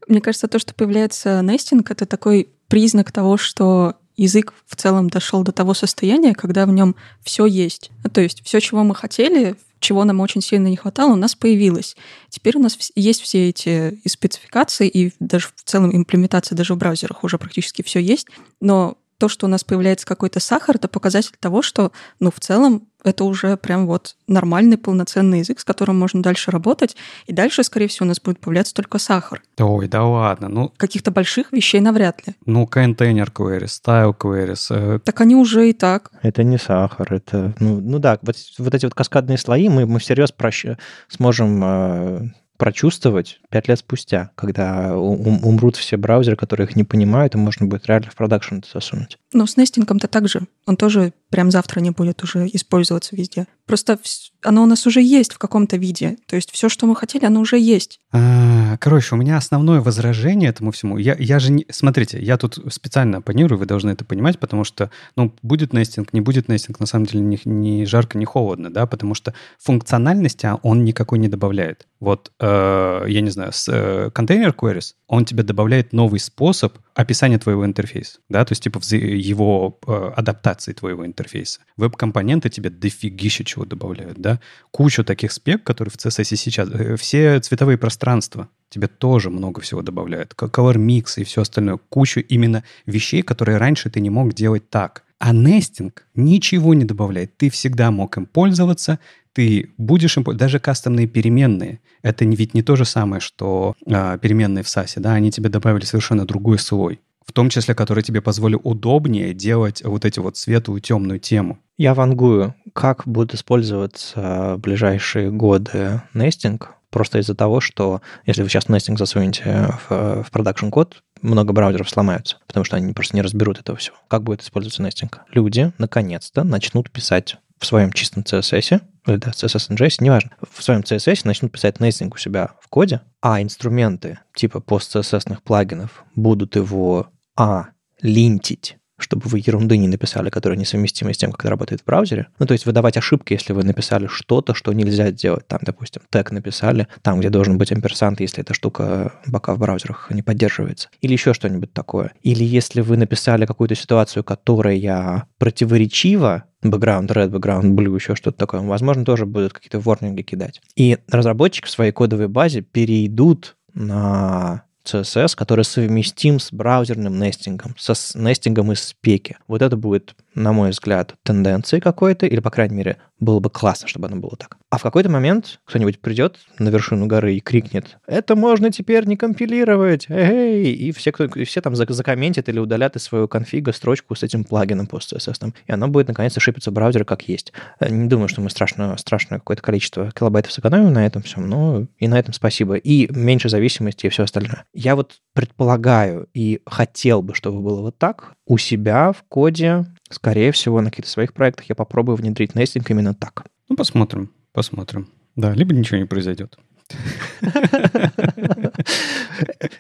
Мне кажется, то, что появляется нестинг, это такой признак того, что язык в целом дошел до того состояния, когда в нем все есть. Ну, то есть все, чего мы хотели, чего нам очень сильно не хватало, у нас появилось. Теперь у нас есть все эти и спецификации, и даже в целом имплементация даже в браузерах уже практически все есть. Но то, что у нас появляется какой-то сахар, это показатель того, что, ну, в целом, это уже прям вот нормальный полноценный язык, с которым можно дальше работать, и дальше, скорее всего, у нас будет появляться только сахар. Ой, да ладно, ну... Каких-то больших вещей навряд ли. Ну, контейнер queries, style queries. Э... Так они уже и так. Это не сахар, это... Ну, ну да, вот, вот эти вот каскадные слои мы, мы всерьез прощ... сможем э, прочувствовать пять лет спустя, когда умрут все браузеры, которые их не понимают, и можно будет реально в продакшн это засунуть. Но с нестингом-то так же. Он тоже прям завтра не будет уже использоваться везде. Просто оно у нас уже есть в каком-то виде. То есть все, что мы хотели, оно уже есть. А, короче, у меня основное возражение этому всему. Я, я же не... Смотрите, я тут специально оппонирую, вы должны это понимать, потому что, ну, будет нестинг, не будет нестинг, на самом деле не, не жарко, не холодно, да, потому что функциональности он никакой не добавляет. Вот, э, я не знаю, с э, контейнер queries, он тебе добавляет новый способ описания твоего интерфейса, да, то есть типа его э, адаптации твоего интерфейса. Веб-компоненты тебе дофигища чего добавляют, да. Кучу таких спек, которые в CSS сейчас, э, все цветовые пространства тебе тоже много всего добавляют. Color mix и все остальное. Кучу именно вещей, которые раньше ты не мог делать так. А нестинг ничего не добавляет. Ты всегда мог им пользоваться, ты будешь им даже кастомные переменные. Это ведь не то же самое, что э, переменные в SASE, да, они тебе добавили совершенно другой слой в том числе, который тебе позволит удобнее делать вот эти вот светлую темную тему. Я вангую, как будет использоваться в ближайшие годы нестинг, просто из-за того, что если вы сейчас нестинг засунете в, в продакшн код, много браузеров сломаются, потому что они просто не разберут этого всего. Как будет использоваться нестинг? Люди наконец-то начнут писать в своем чистом CSS, или да, CSS NGS, неважно, в своем CSS начнут писать нестинг у себя в коде, а инструменты типа пост-CSS плагинов будут его а. линтить чтобы вы ерунды не написали, которая несовместима с тем, как это работает в браузере. Ну, то есть выдавать ошибки, если вы написали что-то, что нельзя сделать. Там, допустим, тег написали, там, где должен быть амперсант, если эта штука пока в браузерах не поддерживается. Или еще что-нибудь такое. Или если вы написали какую-то ситуацию, которая противоречива, background red, background blue, еще что-то такое, возможно, тоже будут какие-то ворнинги кидать. И разработчики в своей кодовой базе перейдут на CSS, который совместим с браузерным нестингом, со нестингом из спеки. Вот это будет, на мой взгляд, тенденцией какой-то, или, по крайней мере, было бы классно, чтобы оно было так. А в какой-то момент кто-нибудь придет на вершину горы и крикнет, это можно теперь не компилировать, эй, и все, кто, все там закомментят или удалят из своего конфига строчку с этим плагином пост CSS, и оно будет наконец-то шипиться в браузере как есть. Э, не думаю, что мы страшно, страшное какое-то количество килобайтов сэкономим на этом всем, но и на этом спасибо. И меньше зависимости и все остальное. Я вот предполагаю и хотел бы, чтобы было вот так, у себя в коде, скорее всего, на каких-то своих проектах я попробую внедрить нестинг именно так. Ну, посмотрим, посмотрим. Да, либо ничего не произойдет.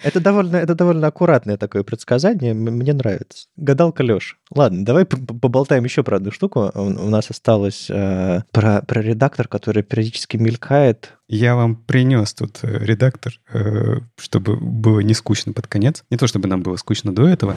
Это довольно, это довольно аккуратное такое предсказание, мне нравится. Гадалка Леш. Ладно, давай поболтаем еще про одну штуку. У нас осталось э, про, про редактор, который периодически мелькает. Я вам принес тут э, редактор, э, чтобы было не скучно под конец. Не то, чтобы нам было скучно до этого.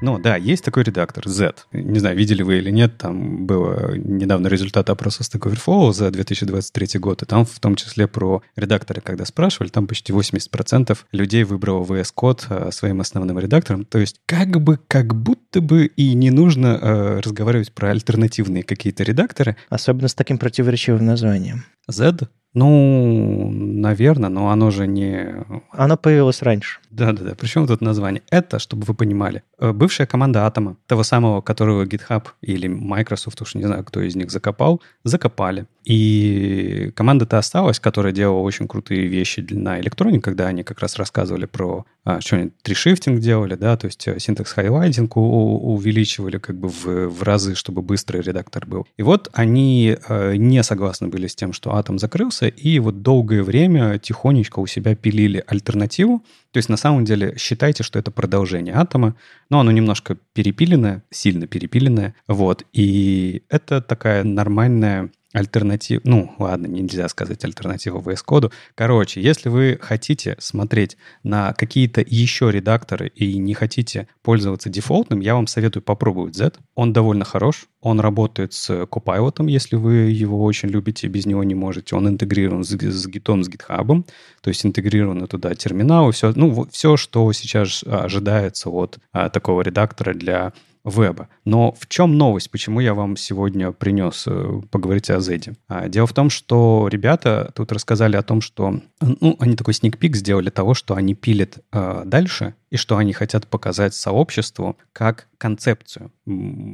Но да, есть такой редактор Z. Не знаю, видели вы или нет, там было недавно результат опроса Stack Overflow за 2023 год, и там в том числе про редакторы, когда спрашивали, там почти 80% людей выбрало VS Code э, своим основным редактором. То есть как бы, как будто бы и не нужно э, разговаривать про альтернативные какие-то редакторы. Особенно с таким противоречивым названием. Z? Ну, наверное, но оно же не... Оно появилось раньше. Да-да-да. Причем тут название? Это, чтобы вы понимали, э, бывшая команда Атома, того самого, которого GitHub или Microsoft, уж не знаю, кто из них закопал, закопали. И команда-то осталась, которая делала очень крутые вещи на Electronе, когда они как раз рассказывали про а, что они tree-sitting делали, да, то есть э, syntax highlighting увеличивали как бы в, в разы, чтобы быстрый редактор был. И вот они э, не согласны были с тем, что Атом закрылся, и вот долгое время тихонечко у себя пилили альтернативу, то есть на самом деле считайте, что это продолжение атома, но оно немножко перепиленное, сильно перепиленное, вот, и это такая нормальная альтернатив, ну, ладно, нельзя сказать альтернативу VS Code. Короче, если вы хотите смотреть на какие-то еще редакторы и не хотите пользоваться дефолтным, я вам советую попробовать Z. Он довольно хорош, он работает с Copilot, если вы его очень любите, без него не можете. Он интегрирован с, с Git, с GitHub, то есть интегрированы туда терминалы, все, ну, все, что сейчас ожидается от а, такого редактора для веба. Но в чем новость? Почему я вам сегодня принес э, поговорить о Зеде? А, дело в том, что ребята тут рассказали о том, что ну, они такой сникпик сделали того, что они пилят э, дальше, и что они хотят показать сообществу как концепцию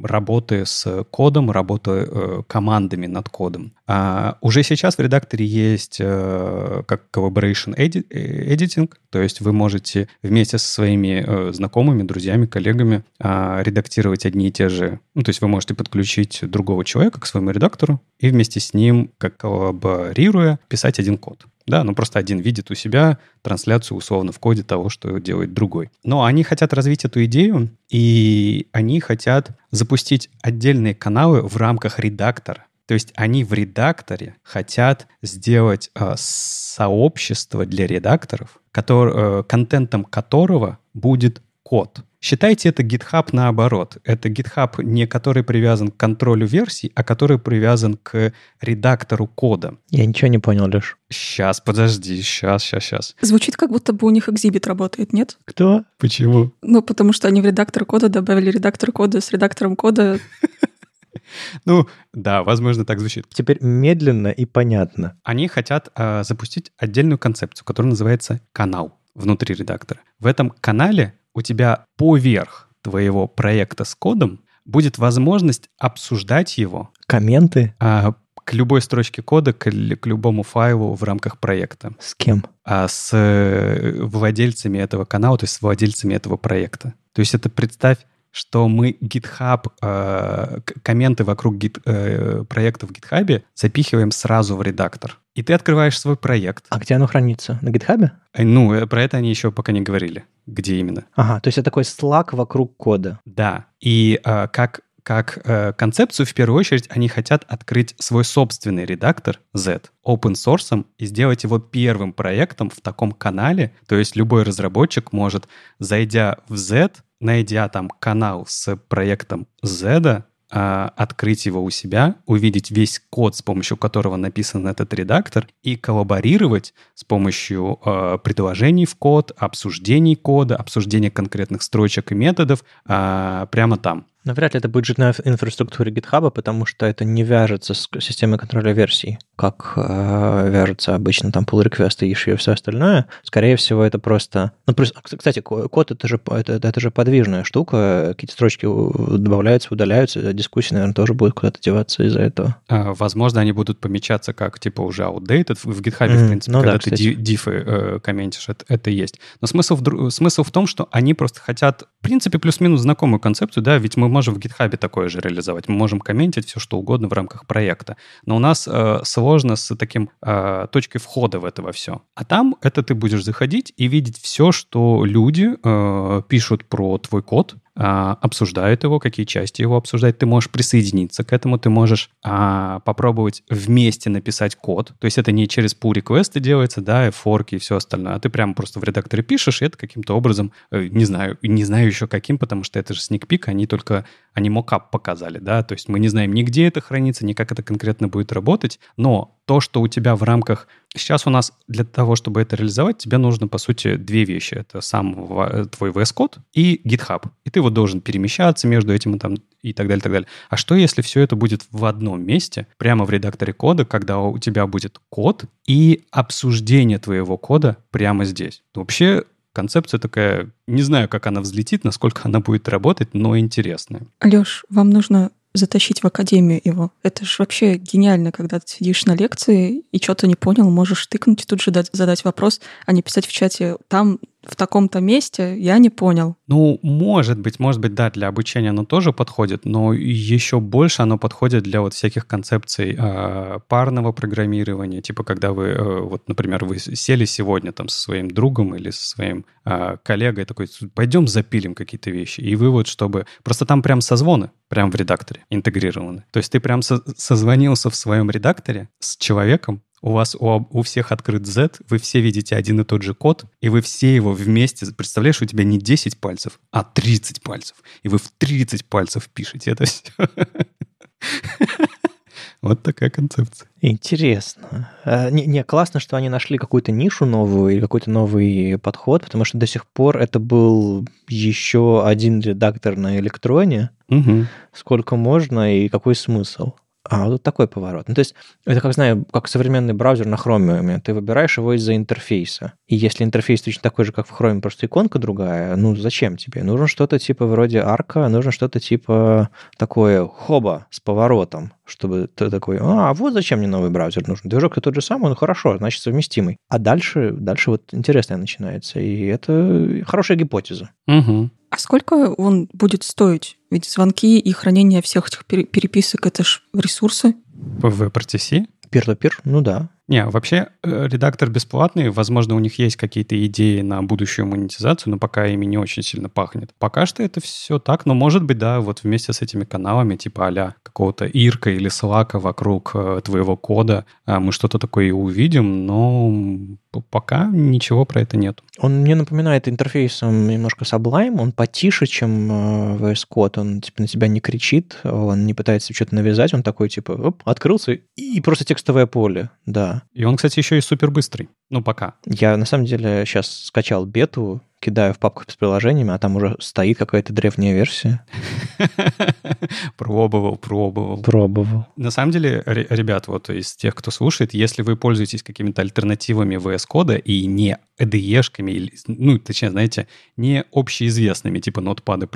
работы с кодом, работы э, командами над кодом. А уже сейчас в редакторе есть э, как collaboration edit, editing, то есть вы можете вместе со своими э, знакомыми, друзьями, коллегами э, редактировать одни и те же. Ну, то есть вы можете подключить другого человека к своему редактору и вместе с ним, как коллаборируя, писать один код. Да, ну просто один видит у себя трансляцию условно в коде того, что делает другой. Но они хотят развить эту идею, и они хотят запустить отдельные каналы в рамках редактора. То есть они в редакторе хотят сделать э, сообщество для редакторов, который, э, контентом которого будет код. Считайте это GitHub наоборот. Это GitHub не который привязан к контролю версий, а который привязан к редактору кода. Я ничего не понял, Леш. Сейчас, подожди, сейчас, сейчас, сейчас. Звучит, как будто бы у них экзибит работает, нет? Кто? Почему? Ну, потому что они в редактор кода добавили редактор кода с редактором кода. Ну, да, возможно, так звучит. Теперь медленно и понятно. Они хотят э, запустить отдельную концепцию, которая называется канал внутри редактора. В этом канале у тебя поверх твоего проекта с кодом будет возможность обсуждать его. Комменты? А, к любой строчке кода, к, к любому файлу в рамках проекта. С кем? А с э, владельцами этого канала, то есть с владельцами этого проекта. То есть это представь, что мы GitHub, э, комменты вокруг гит, э, проекта в GitHub запихиваем сразу в редактор. И ты открываешь свой проект. А где оно хранится? На GitHub? Э, ну, э, про это они еще пока не говорили. Где именно? Ага, то есть это такой слаг вокруг кода. Да. И э, как как э, концепцию, в первую очередь, они хотят открыть свой собственный редактор Z open source и сделать его первым проектом в таком канале. То есть любой разработчик может, зайдя в Z, найдя там канал с проектом Z, а, открыть его у себя, увидеть весь код, с помощью которого написан этот редактор, и коллаборировать с помощью э, предложений в код, обсуждений кода, обсуждения конкретных строчек и методов э, прямо там. Но вряд ли это будет жить на инфраструктуре GitHub, потому что это не вяжется с системой контроля версий, как э, вяжется обычно там pull request и все остальное. Скорее всего, это просто... Ну, плюс, кстати, код это же, это, это же подвижная штука, какие-то строчки добавляются, удаляются, дискуссии, наверное, тоже будут куда-то деваться из-за этого. А, возможно, они будут помечаться как, типа, уже outdated. В GitHub, mm, в принципе, ну, когда да, ты кстати. дифы э, комментишь, это, это есть. Но смысл в, смысл в том, что они просто хотят, в принципе, плюс-минус знакомую концепцию, да, ведь мы можем в GitHub такое же реализовать. Мы можем комментить все, что угодно в рамках проекта. Но у нас э, сложно с таким э, точкой входа в это во все. А там это ты будешь заходить и видеть все, что люди э, пишут про твой код, а, обсуждают его, какие части его обсуждают. Ты можешь присоединиться к этому, ты можешь а, попробовать вместе написать код. То есть это не через pull реквесты делается, да, и форки и все остальное, а ты прямо просто в редакторе пишешь, и это каким-то образом, э, не знаю, не знаю еще каким, потому что это же сникпик, они только, они мокап показали, да, то есть мы не знаем ни где это хранится, ни как это конкретно будет работать, но то, что у тебя в рамках... Сейчас у нас для того, чтобы это реализовать, тебе нужно, по сути, две вещи. Это сам твой VS Code и GitHub. И ты вот должен перемещаться между этим и, там, и так далее, так далее. А что, если все это будет в одном месте, прямо в редакторе кода, когда у тебя будет код и обсуждение твоего кода прямо здесь? Вообще, концепция такая, не знаю, как она взлетит, насколько она будет работать, но интересная. Леш, вам нужно затащить в академию его. Это же вообще гениально, когда ты сидишь на лекции и что-то не понял, можешь тыкнуть и тут же дать, задать вопрос, а не писать в чате. Там в таком-то месте я не понял. Ну, может быть, может быть, да, для обучения оно тоже подходит, но еще больше оно подходит для вот всяких концепций э, парного программирования, типа когда вы, э, вот, например, вы сели сегодня там со своим другом или со своим э, коллегой, такой, пойдем запилим какие-то вещи, и вы вот, чтобы... Просто там прям созвоны, прям в редакторе интегрированы. То есть ты прям со созвонился в своем редакторе с человеком, у вас у, у всех открыт Z, вы все видите один и тот же код, и вы все его вместе, представляешь, у тебя не 10 пальцев, а 30 пальцев. И вы в 30 пальцев пишете это все. Вот такая концепция. Интересно. А, не, не, классно, что они нашли какую-то нишу новую или какой-то новый подход, потому что до сих пор это был еще один редактор на электроне. Угу. Сколько можно и какой смысл? А вот такой поворот. Ну, то есть это, как знаю, как современный браузер на Chromium. Ты выбираешь его из-за интерфейса. И если интерфейс точно такой же, как в Chrome, просто иконка другая, ну зачем тебе? Нужно что-то типа вроде арка, нужно что-то типа такое хоба с поворотом, чтобы ты такой, а, вот зачем мне новый браузер нужен. Движок тот же самый, ну хорошо, значит совместимый. А дальше, дальше вот интересное начинается. И это хорошая гипотеза. Угу. А сколько он будет стоить? Ведь звонки и хранение всех этих переписок — это ж ресурсы. В WebRTC? Peer-to-peer, ну да. Не, вообще э, редактор бесплатный, возможно, у них есть какие-то идеи на будущую монетизацию, но пока ими не очень сильно пахнет. Пока что это все так, но может быть, да, вот вместе с этими каналами, типа а какого-то Ирка или Слака вокруг э, твоего кода, э, мы что-то такое и увидим, но пока ничего про это нет. Он мне напоминает интерфейсом немножко Sublime, он потише, чем VS Code, он типа на тебя не кричит, он не пытается что-то навязать, он такой типа, оп, открылся, и просто текстовое поле, да. И он, кстати, еще и супер быстрый. Ну, пока. Я, на самом деле, сейчас скачал бету, кидаю в папку с приложениями, а там уже стоит какая-то древняя версия. Пробовал, пробовал. Пробовал. На самом деле, ребят, вот из тех, кто слушает, если вы пользуетесь какими-то альтернативами VS кода и не IDE-шками, ну, точнее, знаете, не общеизвестными, типа Notepad++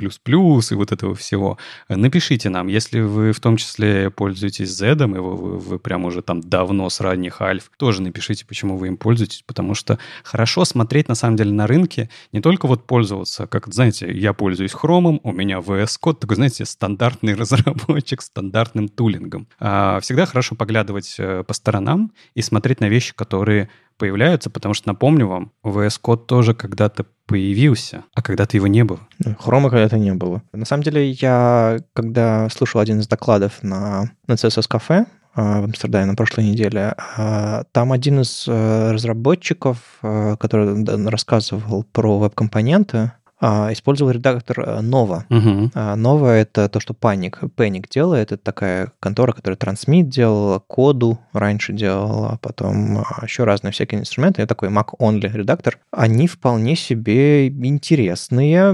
и вот этого всего, напишите нам, если вы в том числе пользуетесь Z, и вы, вы, вы прям уже там давно с ранних альф, тоже напишите, почему вы им пользуетесь, потому что хорошо смотреть, на самом деле, на рынке, не только вот пользоваться, как, знаете, я пользуюсь Chrome, у меня VS Code, такой, знаете, стандартный разработчик стандартным тулингом. А всегда хорошо поглядывать э, по сторонам и смотреть на вещи, которые появляются, потому что, напомню вам, VS Code тоже когда-то появился, а когда-то его не было. Хрома когда-то не было. На самом деле, я, когда слушал один из докладов на, на CSS Cafe, в Амстердаме на прошлой неделе. А, там один из э, разработчиков, э, который рассказывал про веб-компоненты, а, использовал редактор э, Nova. Угу. Nova — это то, что Panic, Panic делает. Это такая контора, которая Transmit делала, коду раньше делала, потом а, еще разные всякие инструменты. Это такой Mac-only редактор. Они вполне себе интересные.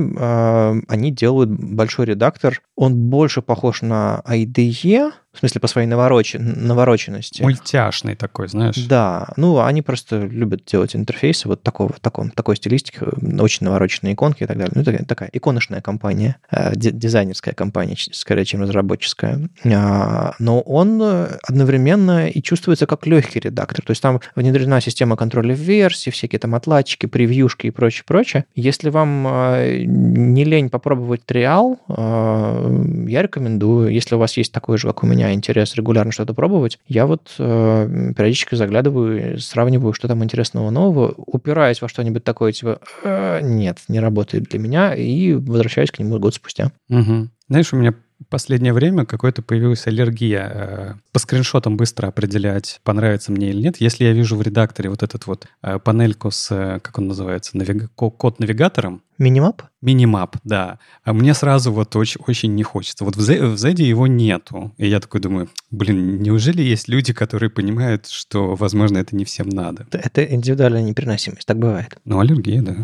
Они делают большой редактор. Он больше похож на IDE, в смысле, по своей наворочен... навороченности. Мультяшный такой, знаешь. Да. Ну, они просто любят делать интерфейсы вот такого, таком, такой стилистики, очень навороченные иконки и так далее. Ну, такая, такая иконочная компания, э, дизайнерская компания, скорее, чем разработческая. А, но он одновременно и чувствуется как легкий редактор. То есть там внедрена система контроля версий, всякие там отладчики, превьюшки и прочее, прочее. Если вам э, не лень попробовать триал, э, я рекомендую, если у вас есть такой же, как у меня, меня интерес регулярно что-то пробовать, я вот э, периодически заглядываю, сравниваю, что там интересного нового, упираюсь во что-нибудь такое, типа, э, нет, не работает для меня, и возвращаюсь к нему год спустя. Угу. Знаешь, у меня последнее время какой-то появилась аллергия э, по скриншотам быстро определять, понравится мне или нет. Если я вижу в редакторе вот этот вот э, панельку с, э, как он называется, навига- код навигатором. Минимап? Минимап, да. А мне сразу вот очень, очень не хочется. Вот в, Z, в Z его нету. И я такой думаю, блин, неужели есть люди, которые понимают, что, возможно, это не всем надо? Это индивидуальная непереносимость, так бывает. Ну, аллергия, да.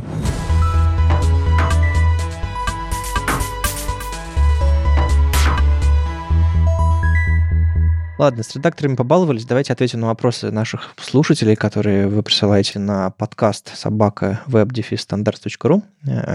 Ладно, с редакторами побаловались. Давайте ответим на вопросы наших слушателей, которые вы присылаете на подкаст собака webdefistandards.ru.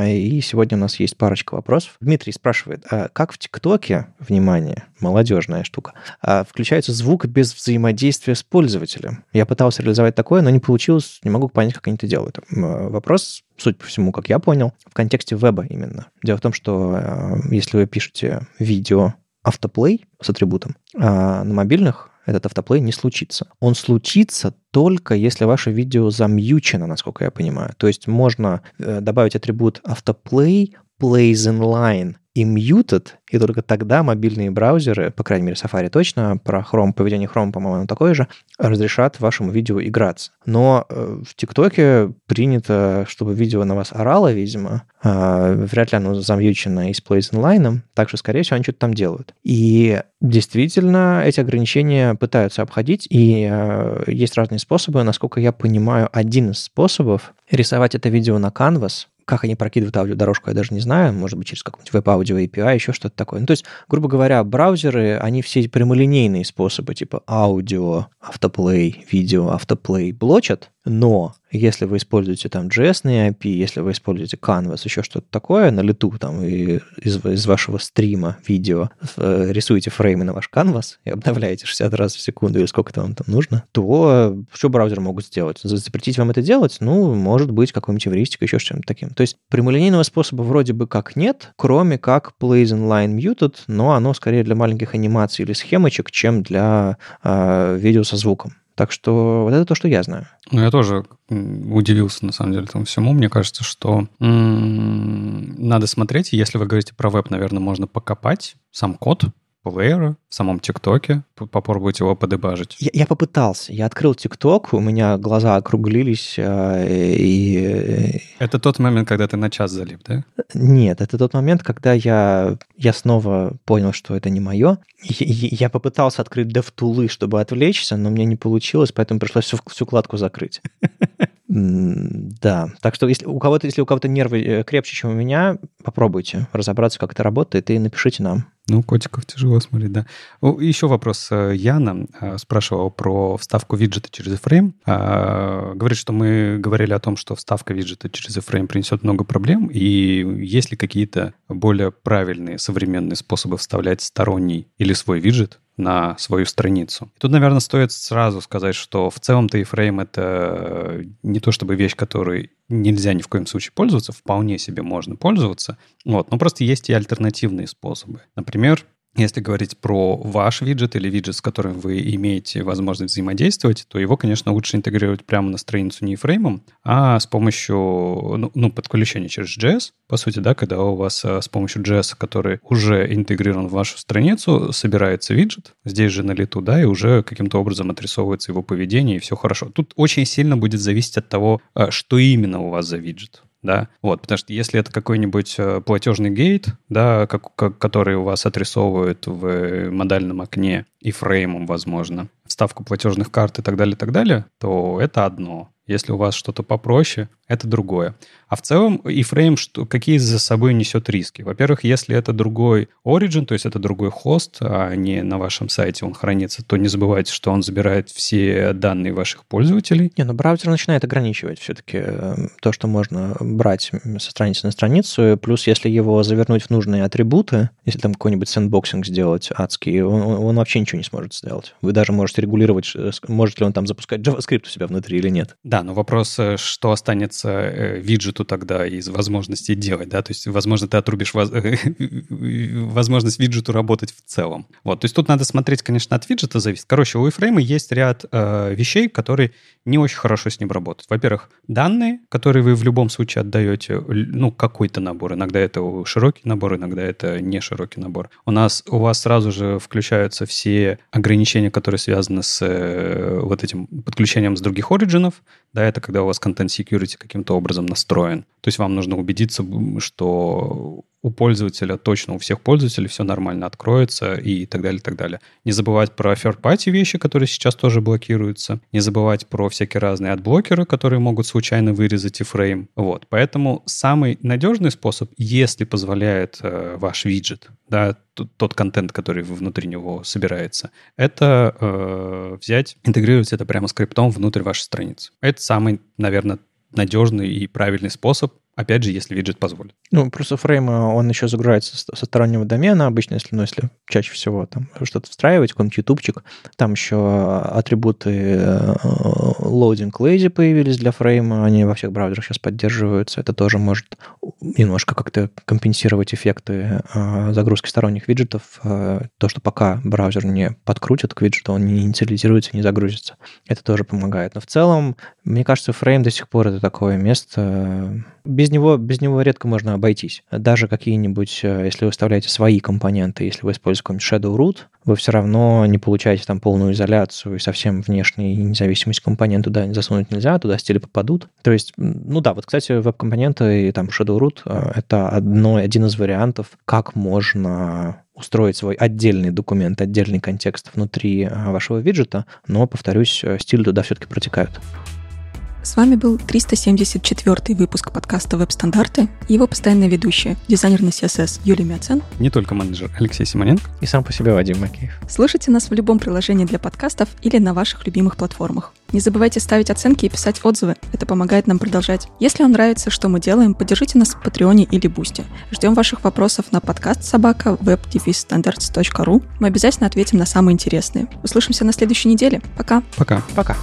И сегодня у нас есть парочка вопросов. Дмитрий спрашивает, а как в ТикТоке, внимание, молодежная штука, а включается звук без взаимодействия с пользователем? Я пытался реализовать такое, но не получилось, не могу понять, как они это делают. Вопрос суть по всему, как я понял, в контексте веба именно. Дело в том, что э, если вы пишете видео автоплей с атрибутом, а на мобильных этот автоплей не случится. Он случится только если ваше видео замьючено, насколько я понимаю. То есть можно э, добавить атрибут автоплей plays in line и muted, и только тогда мобильные браузеры, по крайней мере, Safari точно, про Chrome, поведение Chrome, по-моему, такое же, разрешат вашему видео играться. Но э, в ТикТоке принято, чтобы видео на вас орало, видимо, э, вряд ли оно замьючено и с Plays Inline, так что, скорее всего, они что-то там делают. И действительно, эти ограничения пытаются обходить, и э, есть разные способы. Насколько я понимаю, один из способов рисовать это видео на Canvas, как они прокидывают аудиодорожку, я даже не знаю. Может быть, через какой-нибудь веб-аудио API, еще что-то такое. Ну, то есть, грубо говоря, браузеры, они все прямолинейные способы, типа аудио, автоплей, видео, автоплей блочат, но если вы используете там JS API, если вы используете Canvas, еще что-то такое на лету там и из, из вашего стрима видео э, рисуете фреймы на ваш Canvas и обновляете 60 раз в секунду или сколько там там нужно, то что браузеры могут сделать? Запретить вам это делать? Ну, может быть, какой-нибудь эвристик, еще что-нибудь таким. То есть прямолинейного способа вроде бы как нет, кроме как plays inline muted, но оно скорее для маленьких анимаций или схемочек, чем для э, видео со звуком. Так что вот это то, что я знаю. Ну, я тоже удивился, на самом деле, этому всему. Мне кажется, что м-м, надо смотреть. Если вы говорите про веб, наверное, можно покопать сам код, плеера в самом ТикТоке. Попробуйте его подебажить. Я, я попытался. Я открыл ТикТок, у меня глаза округлились. Э, и... Э, это тот момент, когда ты на час залип, да? Нет, это тот момент, когда я, я снова понял, что это не мое. Я, я попытался открыть DevTools, чтобы отвлечься, но мне не получилось, поэтому пришлось всю, всю кладку закрыть. Да, так что если у кого-то, если у кого-то нервы э, крепче, чем у меня, попробуйте разобраться, как это работает, и напишите нам. Ну, котиков тяжело смотреть, да. Еще вопрос э, Яна э, спрашивал про вставку виджета через iframe. А, говорит, что мы говорили о том, что вставка виджета через iframe принесет много проблем, и есть ли какие-то более правильные современные способы вставлять сторонний или свой виджет на свою страницу. Тут, наверное, стоит сразу сказать, что в целом-то iframe — это не то чтобы вещь, которой нельзя ни в коем случае пользоваться, вполне себе можно пользоваться, вот, но просто есть и альтернативные способы. Например, если говорить про ваш виджет или виджет, с которым вы имеете возможность взаимодействовать, то его, конечно, лучше интегрировать прямо на страницу не фреймом, а с помощью, ну, ну подключения через JS, по сути, да, когда у вас а, с помощью JS, который уже интегрирован в вашу страницу, собирается виджет, здесь же на лету, да, и уже каким-то образом отрисовывается его поведение, и все хорошо. Тут очень сильно будет зависеть от того, а, что именно у вас за виджет да, вот, потому что если это какой-нибудь э, платежный гейт, да, как, как, который у вас отрисовывают в модальном окне и фреймом, возможно, вставку платежных карт и так далее, и так далее, то это одно. Если у вас что-то попроще, это другое. А в целом iframe что, какие за собой несет риски? Во-первых, если это другой origin, то есть это другой хост, а не на вашем сайте он хранится, то не забывайте, что он забирает все данные ваших пользователей. Не, но браузер начинает ограничивать все-таки эм, то, что можно брать со страницы на страницу. Плюс, если его завернуть в нужные атрибуты, если там какой-нибудь сэндбоксинг сделать адский, он, он вообще ничего ничего не сможет сделать. Вы даже можете регулировать, может ли он там запускать JavaScript у себя внутри или нет. Да, но вопрос, что останется виджету тогда из возможности делать, да, то есть, возможно, ты отрубишь воз... возможность виджету работать в целом. Вот, то есть тут надо смотреть, конечно, от виджета зависит. Короче, у iframe есть ряд э, вещей, которые не очень хорошо с ним работают. Во-первых, данные, которые вы в любом случае отдаете, ну, какой-то набор. Иногда это широкий набор, иногда это не широкий набор. У нас, у вас сразу же включаются все ограничения, которые связаны с э, вот этим подключением с других оригинов. Да, это когда у вас content security каким-то образом настроен. То есть вам нужно убедиться, что у пользователя, точно у всех пользователей все нормально откроется и так далее, и так далее. Не забывать про third-party вещи, которые сейчас тоже блокируются. Не забывать про всякие разные адблокеры, которые могут случайно вырезать iframe. Вот. Поэтому самый надежный способ, если позволяет э, ваш виджет, да, тот, контент, который внутри него собирается, это э, взять, интегрировать это прямо скриптом внутрь вашей страницы. Это самый, наверное, надежный и правильный способ Опять же, если виджет позволит. Ну, просто фрейм, он еще загружается со стороннего домена обычно, если, ну, если чаще всего там что-то встраивать, какой-нибудь ютубчик. Там еще атрибуты э, loading lazy появились для фрейма, они во всех браузерах сейчас поддерживаются. Это тоже может немножко как-то компенсировать эффекты э, загрузки сторонних виджетов. Э, то, что пока браузер не подкрутит к виджету, он не инициализируется, не загрузится. Это тоже помогает. Но в целом, мне кажется, фрейм до сих пор это такое место без него, без него редко можно обойтись. Даже какие-нибудь, э, если вы вставляете свои компоненты, если вы используете какой-нибудь Shadow Root, вы все равно не получаете там полную изоляцию и совсем внешней независимость компонента туда засунуть нельзя, туда стили попадут. То есть, ну да, вот, кстати, веб-компоненты и там Shadow Root э, — это одно, один из вариантов, как можно устроить свой отдельный документ, отдельный контекст внутри э, вашего виджета, но, повторюсь, стиль туда все-таки протекают. С вами был 374 выпуск подкаста «Веб-стандарты» и его постоянная ведущая, дизайнер на CSS Юлия Мяцен. Не только менеджер Алексей Симоненко. И сам по себе Вадим Макеев. Слушайте нас в любом приложении для подкастов или на ваших любимых платформах. Не забывайте ставить оценки и писать отзывы. Это помогает нам продолжать. Если вам нравится, что мы делаем, поддержите нас в Патреоне или Бусте. Ждем ваших вопросов на подкаст собака web Мы обязательно ответим на самые интересные. Услышимся на следующей неделе. Пока. Пока. Пока.